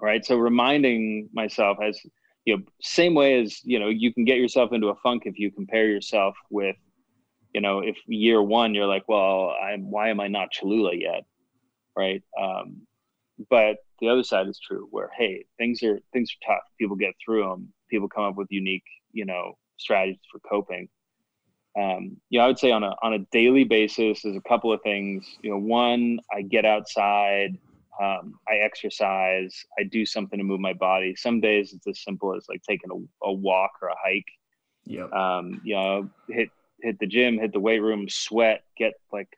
Right. So reminding myself as, you know, same way as, you know, you can get yourself into a funk if you compare yourself with, you know, if year one, you're like, well, I'm, why am I not Cholula yet? Right. Um, but the other side is true where, Hey, things are, things are tough. People get through them people come up with unique, you know, strategies for coping. Um, you know, I would say on a on a daily basis, there's a couple of things. You know, one, I get outside, um, I exercise, I do something to move my body. Some days it's as simple as like taking a, a walk or a hike. Yeah. Um, you know, hit hit the gym, hit the weight room, sweat, get like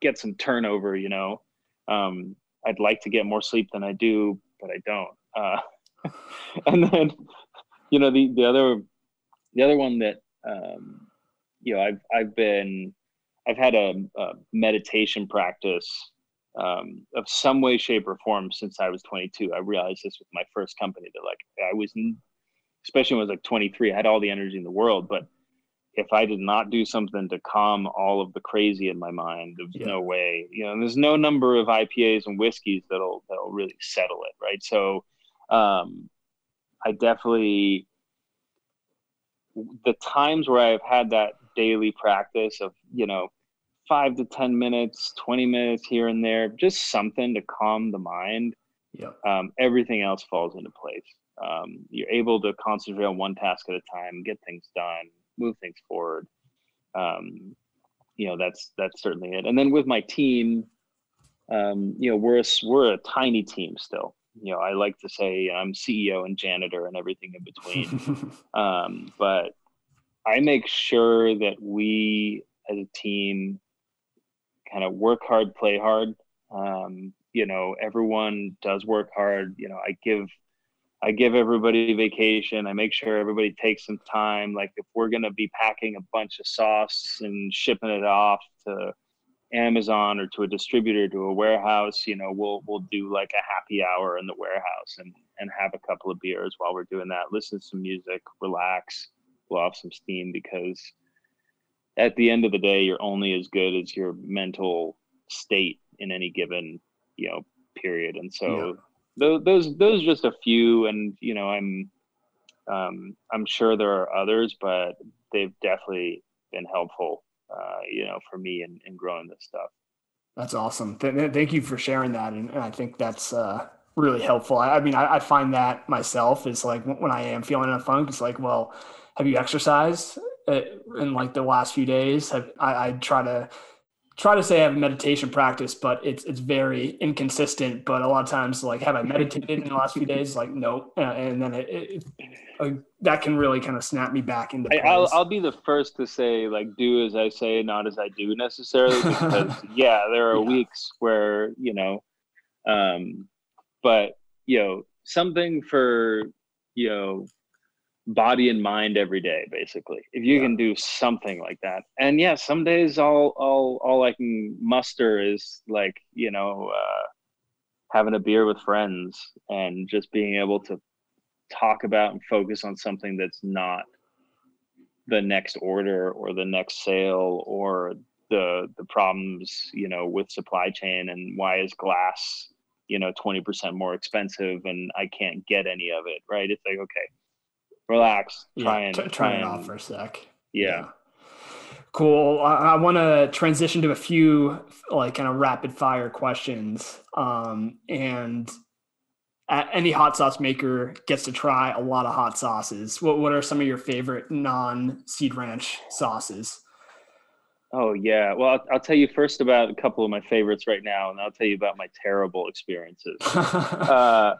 get some turnover. You know, um, I'd like to get more sleep than I do, but I don't. Uh, and then you know the the other the other one that um, you know I've I've been I've had a, a meditation practice um, of some way, shape, or form since I was 22. I realized this with my first company that like I was, especially when I was like 23, I had all the energy in the world, but if I did not do something to calm all of the crazy in my mind, there's yeah. no way. You know, there's no number of IPAs and whiskeys that'll that'll really settle it, right? So, um, I definitely the times where I've had that daily practice of, you know, five to 10 minutes, 20 minutes here and there, just something to calm the mind. Yeah. Um, everything else falls into place. Um, you're able to concentrate on one task at a time, get things done, move things forward. Um, you know, that's, that's certainly it. And then with my team, um, you know, we're a, we're a tiny team still you know, I like to say I'm CEO and janitor and everything in between. um, but I make sure that we as a team kind of work hard, play hard. Um, you know, everyone does work hard. You know, I give I give everybody vacation. I make sure everybody takes some time. Like if we're gonna be packing a bunch of sauce and shipping it off to Amazon or to a distributor to a warehouse, you know, we'll we'll do like a happy hour in the warehouse and and have a couple of beers while we're doing that. Listen to some music, relax, blow off some steam because at the end of the day, you're only as good as your mental state in any given you know period. And so yeah. those those those just a few, and you know, I'm um, I'm sure there are others, but they've definitely been helpful, uh, you know, for me and, in growing this stuff. That's awesome. Th- thank you for sharing that. And, and I think that's uh, really helpful. I, I mean, I, I, find that myself is like when I am feeling in a funk, it's like, well, have you exercised uh, in like the last few days? Have, I, I try to try to say I have a meditation practice, but it's it's very inconsistent. But a lot of times, like, have I meditated in the last few days? Like, no, uh, and then it, it, it uh, that can really kind of snap me back into. Place. I'll I'll be the first to say like, do as I say, not as I do necessarily, because yeah, there are yeah. weeks where you know, um, but you know, something for you know body and mind every day basically if you yeah. can do something like that and yeah some days all all all i can muster is like you know uh having a beer with friends and just being able to talk about and focus on something that's not the next order or the next sale or the the problems you know with supply chain and why is glass you know 20% more expensive and i can't get any of it right it's like okay relax. Try yeah, and t- try, and, it off for a sec. Yeah. yeah. Cool. I, I want to transition to a few like kind of rapid fire questions. Um, and any hot sauce maker gets to try a lot of hot sauces. What what are some of your favorite non Seed Ranch sauces? Oh yeah. Well, I'll, I'll, tell you first about a couple of my favorites right now, and I'll tell you about my terrible experiences. uh,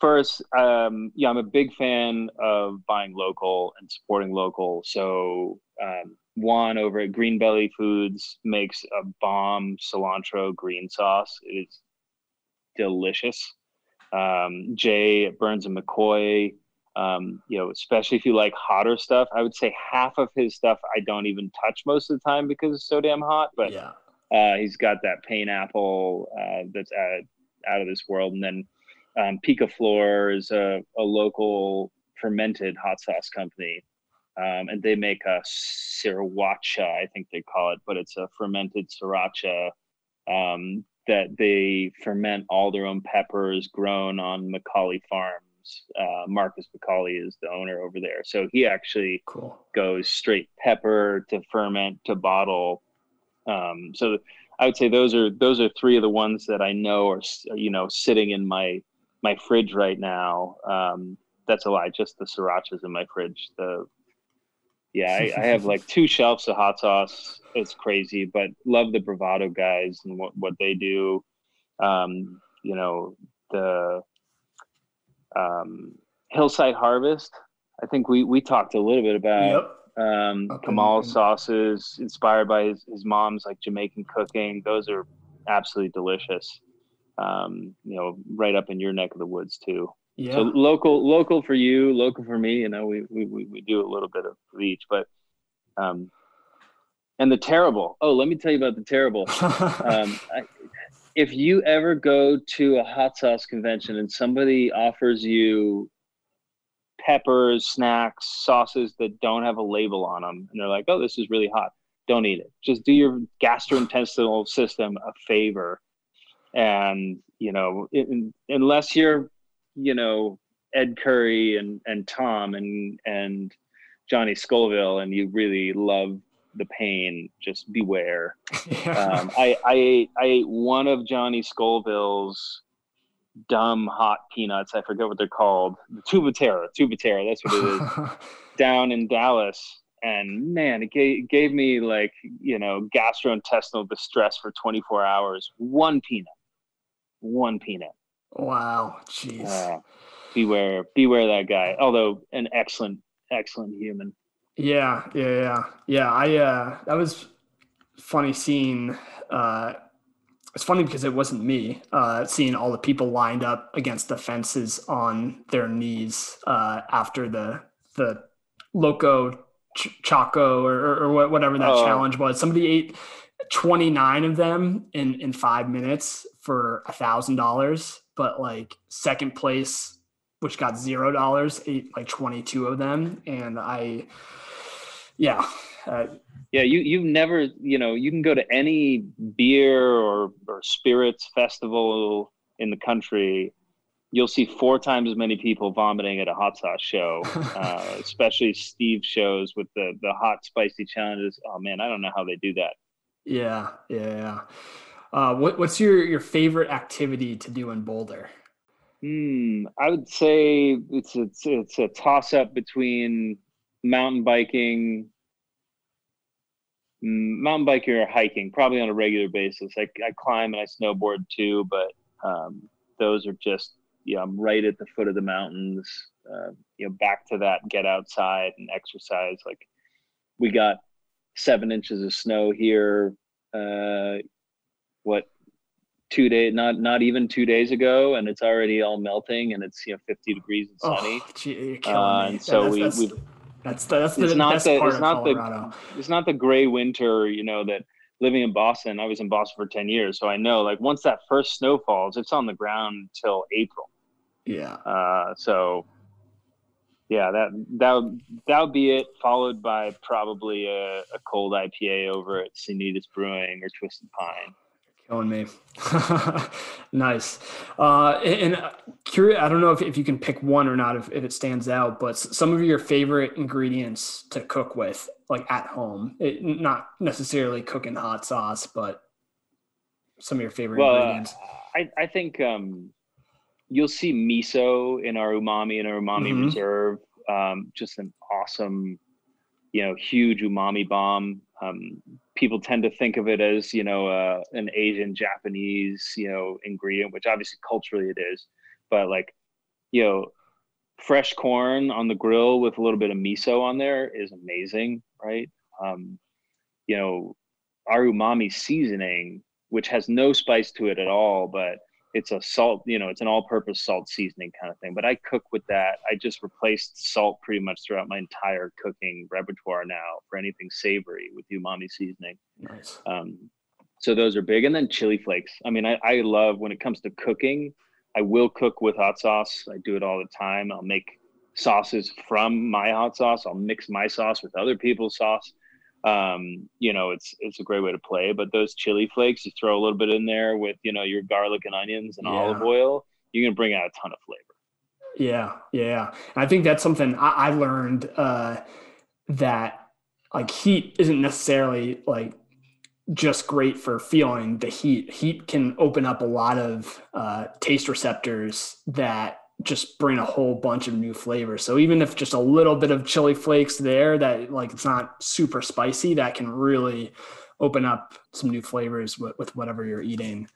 first, um, yeah, I'm a big fan of buying local and supporting local. So um, Juan over at Green Belly Foods makes a bomb cilantro green sauce. It is delicious. Um, Jay at Burns and McCoy, um, you know, especially if you like hotter stuff, I would say half of his stuff I don't even touch most of the time because it's so damn hot. But yeah. uh, he's got that pain-apple uh, that's out, out of this world, and then um, Picaflor is a, a local fermented hot sauce company. Um, and they make a sriracha, I think they call it, but it's a fermented sriracha um, that they ferment all their own peppers grown on Macaulay Farms. Uh, Marcus Macaulay is the owner over there, so he actually cool. goes straight pepper to ferment to bottle. Um, so I would say those are those are three of the ones that I know are you know sitting in my my fridge right now. Um, that's a lie. Just the srirachas in my fridge. The yeah, I, I, have like two shelves of hot sauce. It's crazy, but love the Bravado guys and what what they do. Um, you know the um, Hillside Harvest. I think we we talked a little bit about. Yep. Um, okay. Kamal sauces inspired by his, his mom's like Jamaican cooking. Those are absolutely delicious um, you know, right up in your neck of the woods too. Yeah. So local, local for you, local for me. You know, we we we, do a little bit of each, but um, and the terrible. Oh, let me tell you about the terrible. um, I, if you ever go to a hot sauce convention and somebody offers you peppers, snacks, sauces that don't have a label on them, and they're like, "Oh, this is really hot," don't eat it. Just do your gastrointestinal system a favor and you know in, unless you're you know Ed Currie and and tom and and johnny scoville and you really love the pain just beware. Yeah. um, I, I ate i ate one of johnny scoville's dumb hot peanuts. I forget what they're called. The tuba terra tuba terra that's what it is. Down in dallas. And man it gave, gave me like you know gastrointestinal distress for 24 hours. One peanut one peanut. Wow, jeez. Uh, beware, beware that guy. Although an excellent, excellent human. Yeah, yeah, yeah, yeah. I uh, that was funny seeing. Uh, it's funny because it wasn't me. Uh, seeing all the people lined up against the fences on their knees uh, after the the loco ch- choco or, or, whatever that oh. challenge was. Somebody ate 29 of them in in five minutes for a thousand dollars, but like second place, which got zero dollars, ate like 22 of them. And I, yeah. Uh, yeah, you you've never you know you can go to any beer or or spirits festival in the country, you'll see four times as many people vomiting at a hot sauce show, uh, especially Steve shows with the the hot spicy challenges. Oh man, I don't know how they do that. Yeah, yeah, yeah. Uh, what, what's your your favorite activity to do in Boulder? Hmm, I would say it's it's it's a toss up between mountain biking, mountain biking or hiking, probably on a regular basis. I, I climb and I snowboard too, but um, those are just know I'm right at the foot of the mountains. Uh, you know, back to that get outside and exercise. Like we got seven inches of snow here. Uh, what two days not not even two days ago and it's already all melting and it's you know 50 degrees and sunny. oh, gee, uh, and so that's, we that's, we that's the, that's the it's not the it's not the it's not the gray winter you know that living in boston i was in boston for 10 years so i know like once that first snow falls it's on the ground till april. Yeah. Uh, so yeah that that that would be it followed by probably a, a cold ipa over at sanitas brewing or twisted pine Killing me. nice. Uh, and, and curious, I don't know if, if you can pick one or not, if, if it stands out, but some of your favorite ingredients to cook with, like at home, it, not necessarily cooking hot sauce, but some of your favorite well, ingredients. Uh, I, I think um, you'll see miso in our umami and our umami mm-hmm. reserve. Um, just an awesome, you know, huge umami bomb. Um, people tend to think of it as you know uh, an Asian Japanese you know ingredient, which obviously culturally it is, but like you know fresh corn on the grill with a little bit of miso on there is amazing, right? Um, you know our umami seasoning, which has no spice to it at all, but it's a salt, you know, it's an all-purpose salt seasoning kind of thing. But I cook with that. I just replaced salt pretty much throughout my entire cooking repertoire now for anything savory with umami seasoning. Nice. Um, so those are big, and then chili flakes. I mean, I, I love when it comes to cooking. I will cook with hot sauce. I do it all the time. I'll make sauces from my hot sauce. I'll mix my sauce with other people's sauce um, you know, it's it's a great way to play. But those chili flakes, you throw a little bit in there with you know your garlic and onions and yeah. olive oil, you're gonna bring out a ton of flavor. Yeah, yeah. I think that's something I, I learned uh, that like heat isn't necessarily like just great for feeling the heat. Heat can open up a lot of uh, taste receptors that just bring a whole bunch of new flavors. So even if just a little bit of chili flakes there that like it's not super spicy, that can really open up some new flavors with, with whatever you're eating.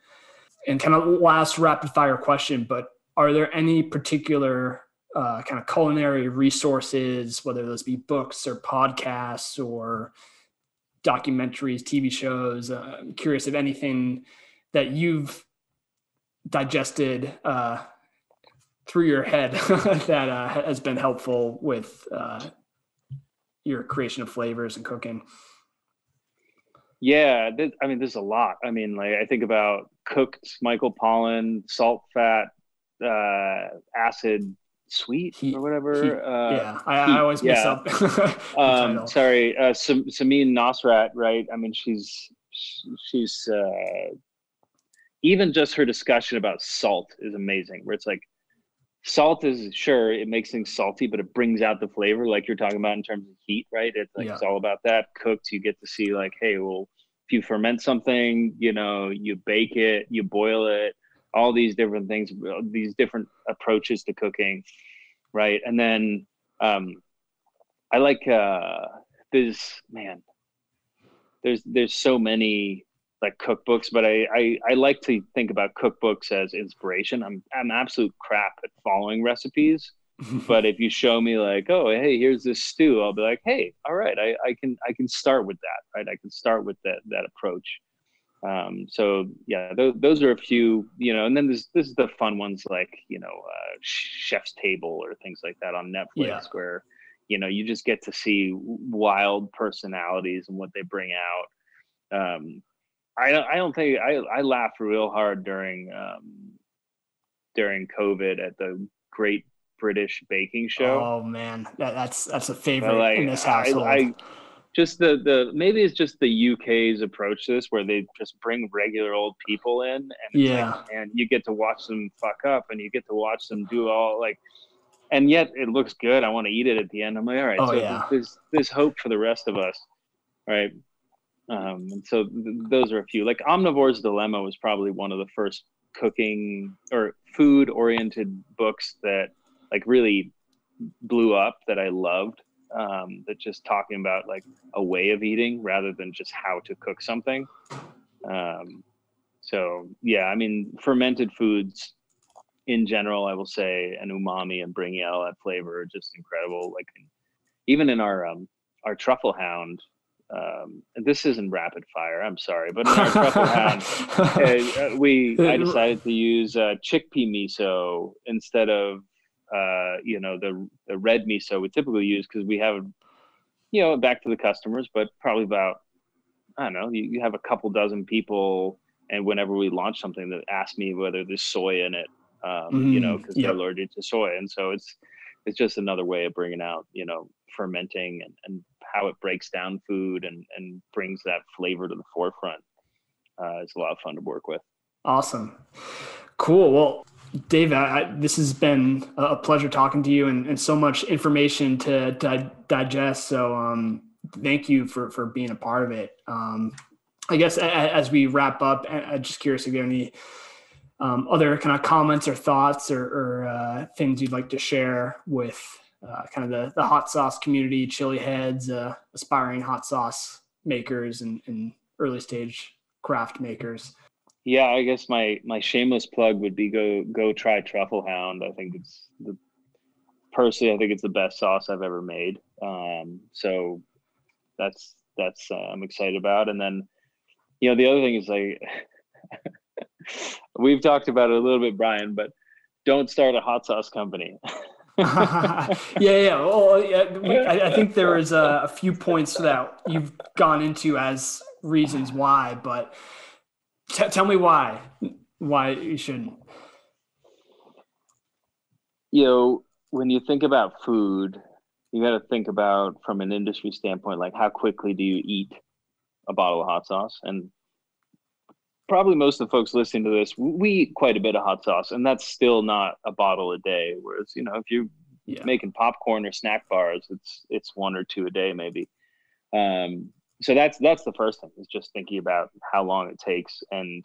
And kind of last rapid fire question, but are there any particular uh, kind of culinary resources, whether those be books or podcasts or documentaries, TV shows? Uh, I'm curious if anything that you've digested uh, through your head that uh, has been helpful with uh, your creation of flavors and cooking? Yeah, th- I mean, there's a lot. I mean, like I think about cooked Michael Pollan, salt, fat, uh, acid, sweet heat, or whatever. Heat. Uh, yeah, I, I, always mess yeah. up. um, sorry, uh, Sam- Samin Nosrat, right? I mean, she's she's uh, even just her discussion about salt is amazing. Where it's like salt is sure it makes things salty but it brings out the flavor like you're talking about in terms of heat right? It's like yeah. it's all about that. Cooked you get to see like hey well if you ferment something you know you bake it you boil it all these different things these different approaches to cooking right? And then um i like uh there's man there's there's so many like cookbooks, but I, I, I like to think about cookbooks as inspiration. I'm I'm absolute crap at following recipes, but if you show me like, oh hey, here's this stew, I'll be like, hey, all right, I, I can I can start with that, right? I can start with that that approach. Um, so yeah, those, those are a few, you know, and then there's this is the fun ones like you know, uh, Chef's Table or things like that on Netflix yeah. where you know you just get to see wild personalities and what they bring out. Um, I I don't think I I laughed real hard during um during COVID at the Great British Baking Show. Oh man, that, that's that's a favorite like, in this household. I, I, just the the maybe it's just the UK's approach to this where they just bring regular old people in and yeah like, and you get to watch them fuck up and you get to watch them do all like and yet it looks good. I want to eat it at the end. I'm like, all right, Oh, so yeah. there's there's hope for the rest of us, right? Um, and so th- those are a few. Like Omnivore's Dilemma was probably one of the first cooking or food oriented books that like really blew up that I loved. Um, that just talking about like a way of eating rather than just how to cook something. Um, so yeah, I mean, fermented foods in general, I will say, and umami and bringing out that flavor are just incredible. Like even in our um, our truffle hound, um, this isn't rapid fire. I'm sorry, but in our truffle hound, uh, we I decided to use uh, chickpea miso instead of uh, you know the the red miso we typically use because we have you know back to the customers, but probably about I don't know you, you have a couple dozen people, and whenever we launch something that ask me whether there's soy in it, um, you know Mm, because yep. they're allergic to soy, and so it's it's just another way of bringing out you know fermenting and, and how it breaks down food and and brings that flavor to the forefront. Uh, it's a lot of fun to work with. Awesome. Cool. Well, Dave, I, I, this has been a pleasure talking to you and, and so much information to, di- digest. So um, thank you for, for being a part of it. Um, I guess a, a- as we wrap up, I'm just curious if you have any um, other kind of comments or thoughts or, or uh, things you'd like to share with uh, kind of the, the hot sauce community, chili heads, uh, aspiring hot sauce makers and, and early stage craft makers. Yeah, I guess my my shameless plug would be go go try Truffle Hound. I think it's the personally I think it's the best sauce I've ever made. Um, so that's that's uh, I'm excited about. And then you know the other thing is like we've talked about it a little bit, Brian, but don't start a hot sauce company. yeah, yeah. Well, yeah, we, I, I think there is a, a few points that you've gone into as reasons why, but t- tell me why why you shouldn't. you know, when you think about food, you got to think about from an industry standpoint, like how quickly do you eat a bottle of hot sauce? And probably most of the folks listening to this, we eat quite a bit of hot sauce, and that's still not a bottle a day. Whereas, you know, if you're Yeah. making popcorn or snack bars, it's it's one or two a day maybe. Um, so that's that's the first thing is just thinking about how long it takes and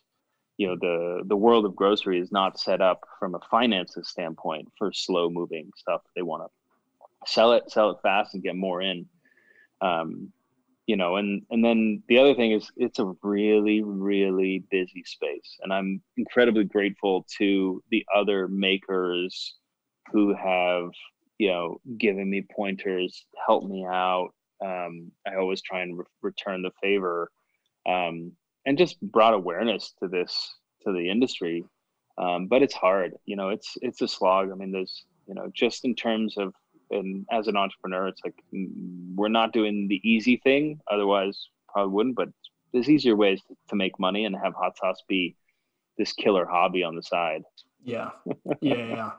you know the the world of grocery is not set up from a finances standpoint for slow moving stuff they want to sell it sell it fast and get more in um, you know and and then the other thing is it's a really really busy space. And i'm incredibly grateful to the other makers who have you know given me pointers helped me out. Um, i always try and re- return the favor um, and just brought awareness to this to the industry. Um, but it's hard you know it's it's a slog. I mean there's you know just in terms of and as an entrepreneur it's like mm, we're not doing the easy thing otherwise probably wouldn't but there's easier ways to make money and have hot sauce be this killer hobby on the side Yeah, yeah, yeah,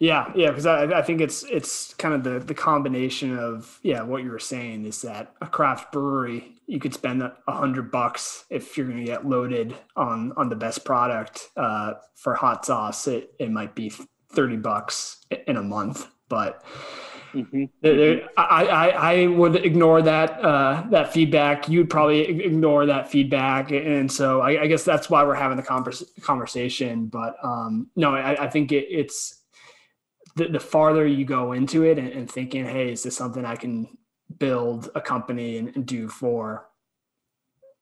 yeah, yeah. Because I, I think it's it's kind of the the combination of yeah what you were saying is that a craft brewery you could spend a hundred bucks if you're going to get loaded on on the best product. Uh, for hot sauce, it it might be thirty bucks in a month, but mm-hmm. there- there- I, I, I would ignore that uh, that feedback. You'd probably ignore that feedback, and so I, I guess that's why we're having the convers- conversation. But um, no, I, I think it, it's the, the farther you go into it and, and thinking, hey, is this something I can build a company and, and do for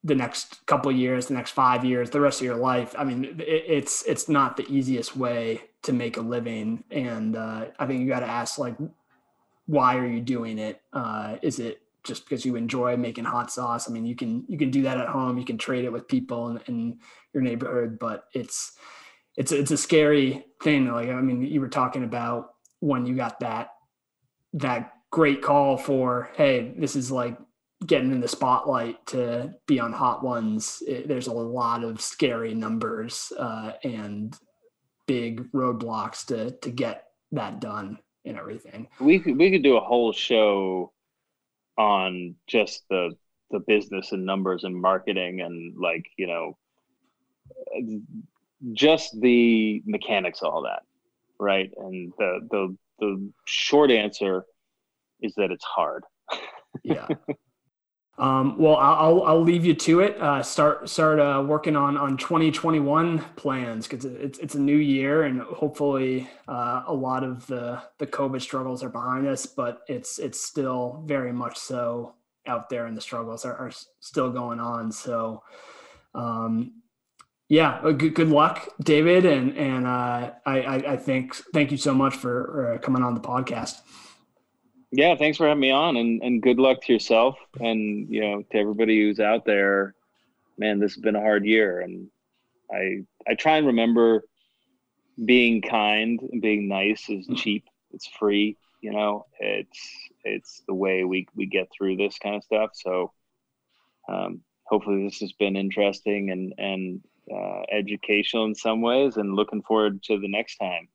the next couple of years, the next five years, the rest of your life. I mean, it, it's it's not the easiest way to make a living, and uh, I think you got to ask like, why are you doing it? Uh, is it just because you enjoy making hot sauce? I mean, you can you can do that at home. You can trade it with people in, in your neighborhood, but it's it's it's a scary thing. Like I mean, you were talking about when you got that that great call for, hey, this is like getting in the spotlight to be on Hot Ones. It, there's a lot of scary numbers uh, and big roadblocks to to get that done and everything. we could we could do a whole show on just the the business and numbers and marketing and like you know just the mechanics of all that right? And the the the short answer is that it's hard. Yeah um, well, I'll, I'll leave you to it. Uh, start start uh, working on on 2021 plans because it's it's a new year and hopefully uh, a lot of the the COVID struggles are behind us, but it's it's still very much so out there, and the struggles are, are still going on. So, um, yeah, good good luck, David, and and uh, I, I I think thank you so much for uh, coming on the podcast. Yeah, thanks for having me on, and and good luck to yourself, and you know to everybody who's out there. Man, this has been a hard year, and I I try and remember being kind and being nice is mm. cheap. It's free. You know, it's it's the way we we get through this kind of stuff. So, um, hopefully, this has been interesting and and uh, educational in some ways, and looking forward to the next time.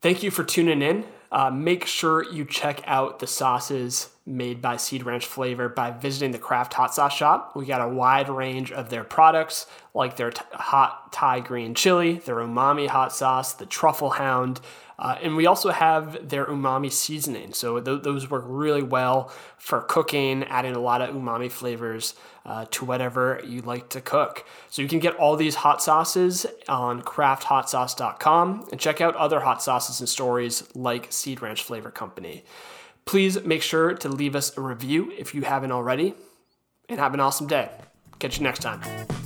Thank you for tuning in. Uh, make sure you check out the sauces made by Seed Ranch Flavor by visiting the Craft Hot Sauce Shop. We got a wide range of their products, like their t- hot Thai green chili, their umami hot sauce, the truffle hound, uh, and we also have their umami seasoning. So th- those work really well for cooking, adding a lot of umami flavors uh, to whatever you like to cook. So you can get all these hot sauces on crafthotsauce.com and check out other hot sauces and stories like Seed Ranch Flavor Company. Please make sure to leave us a review if you haven't already, and have an awesome day. Catch you next time.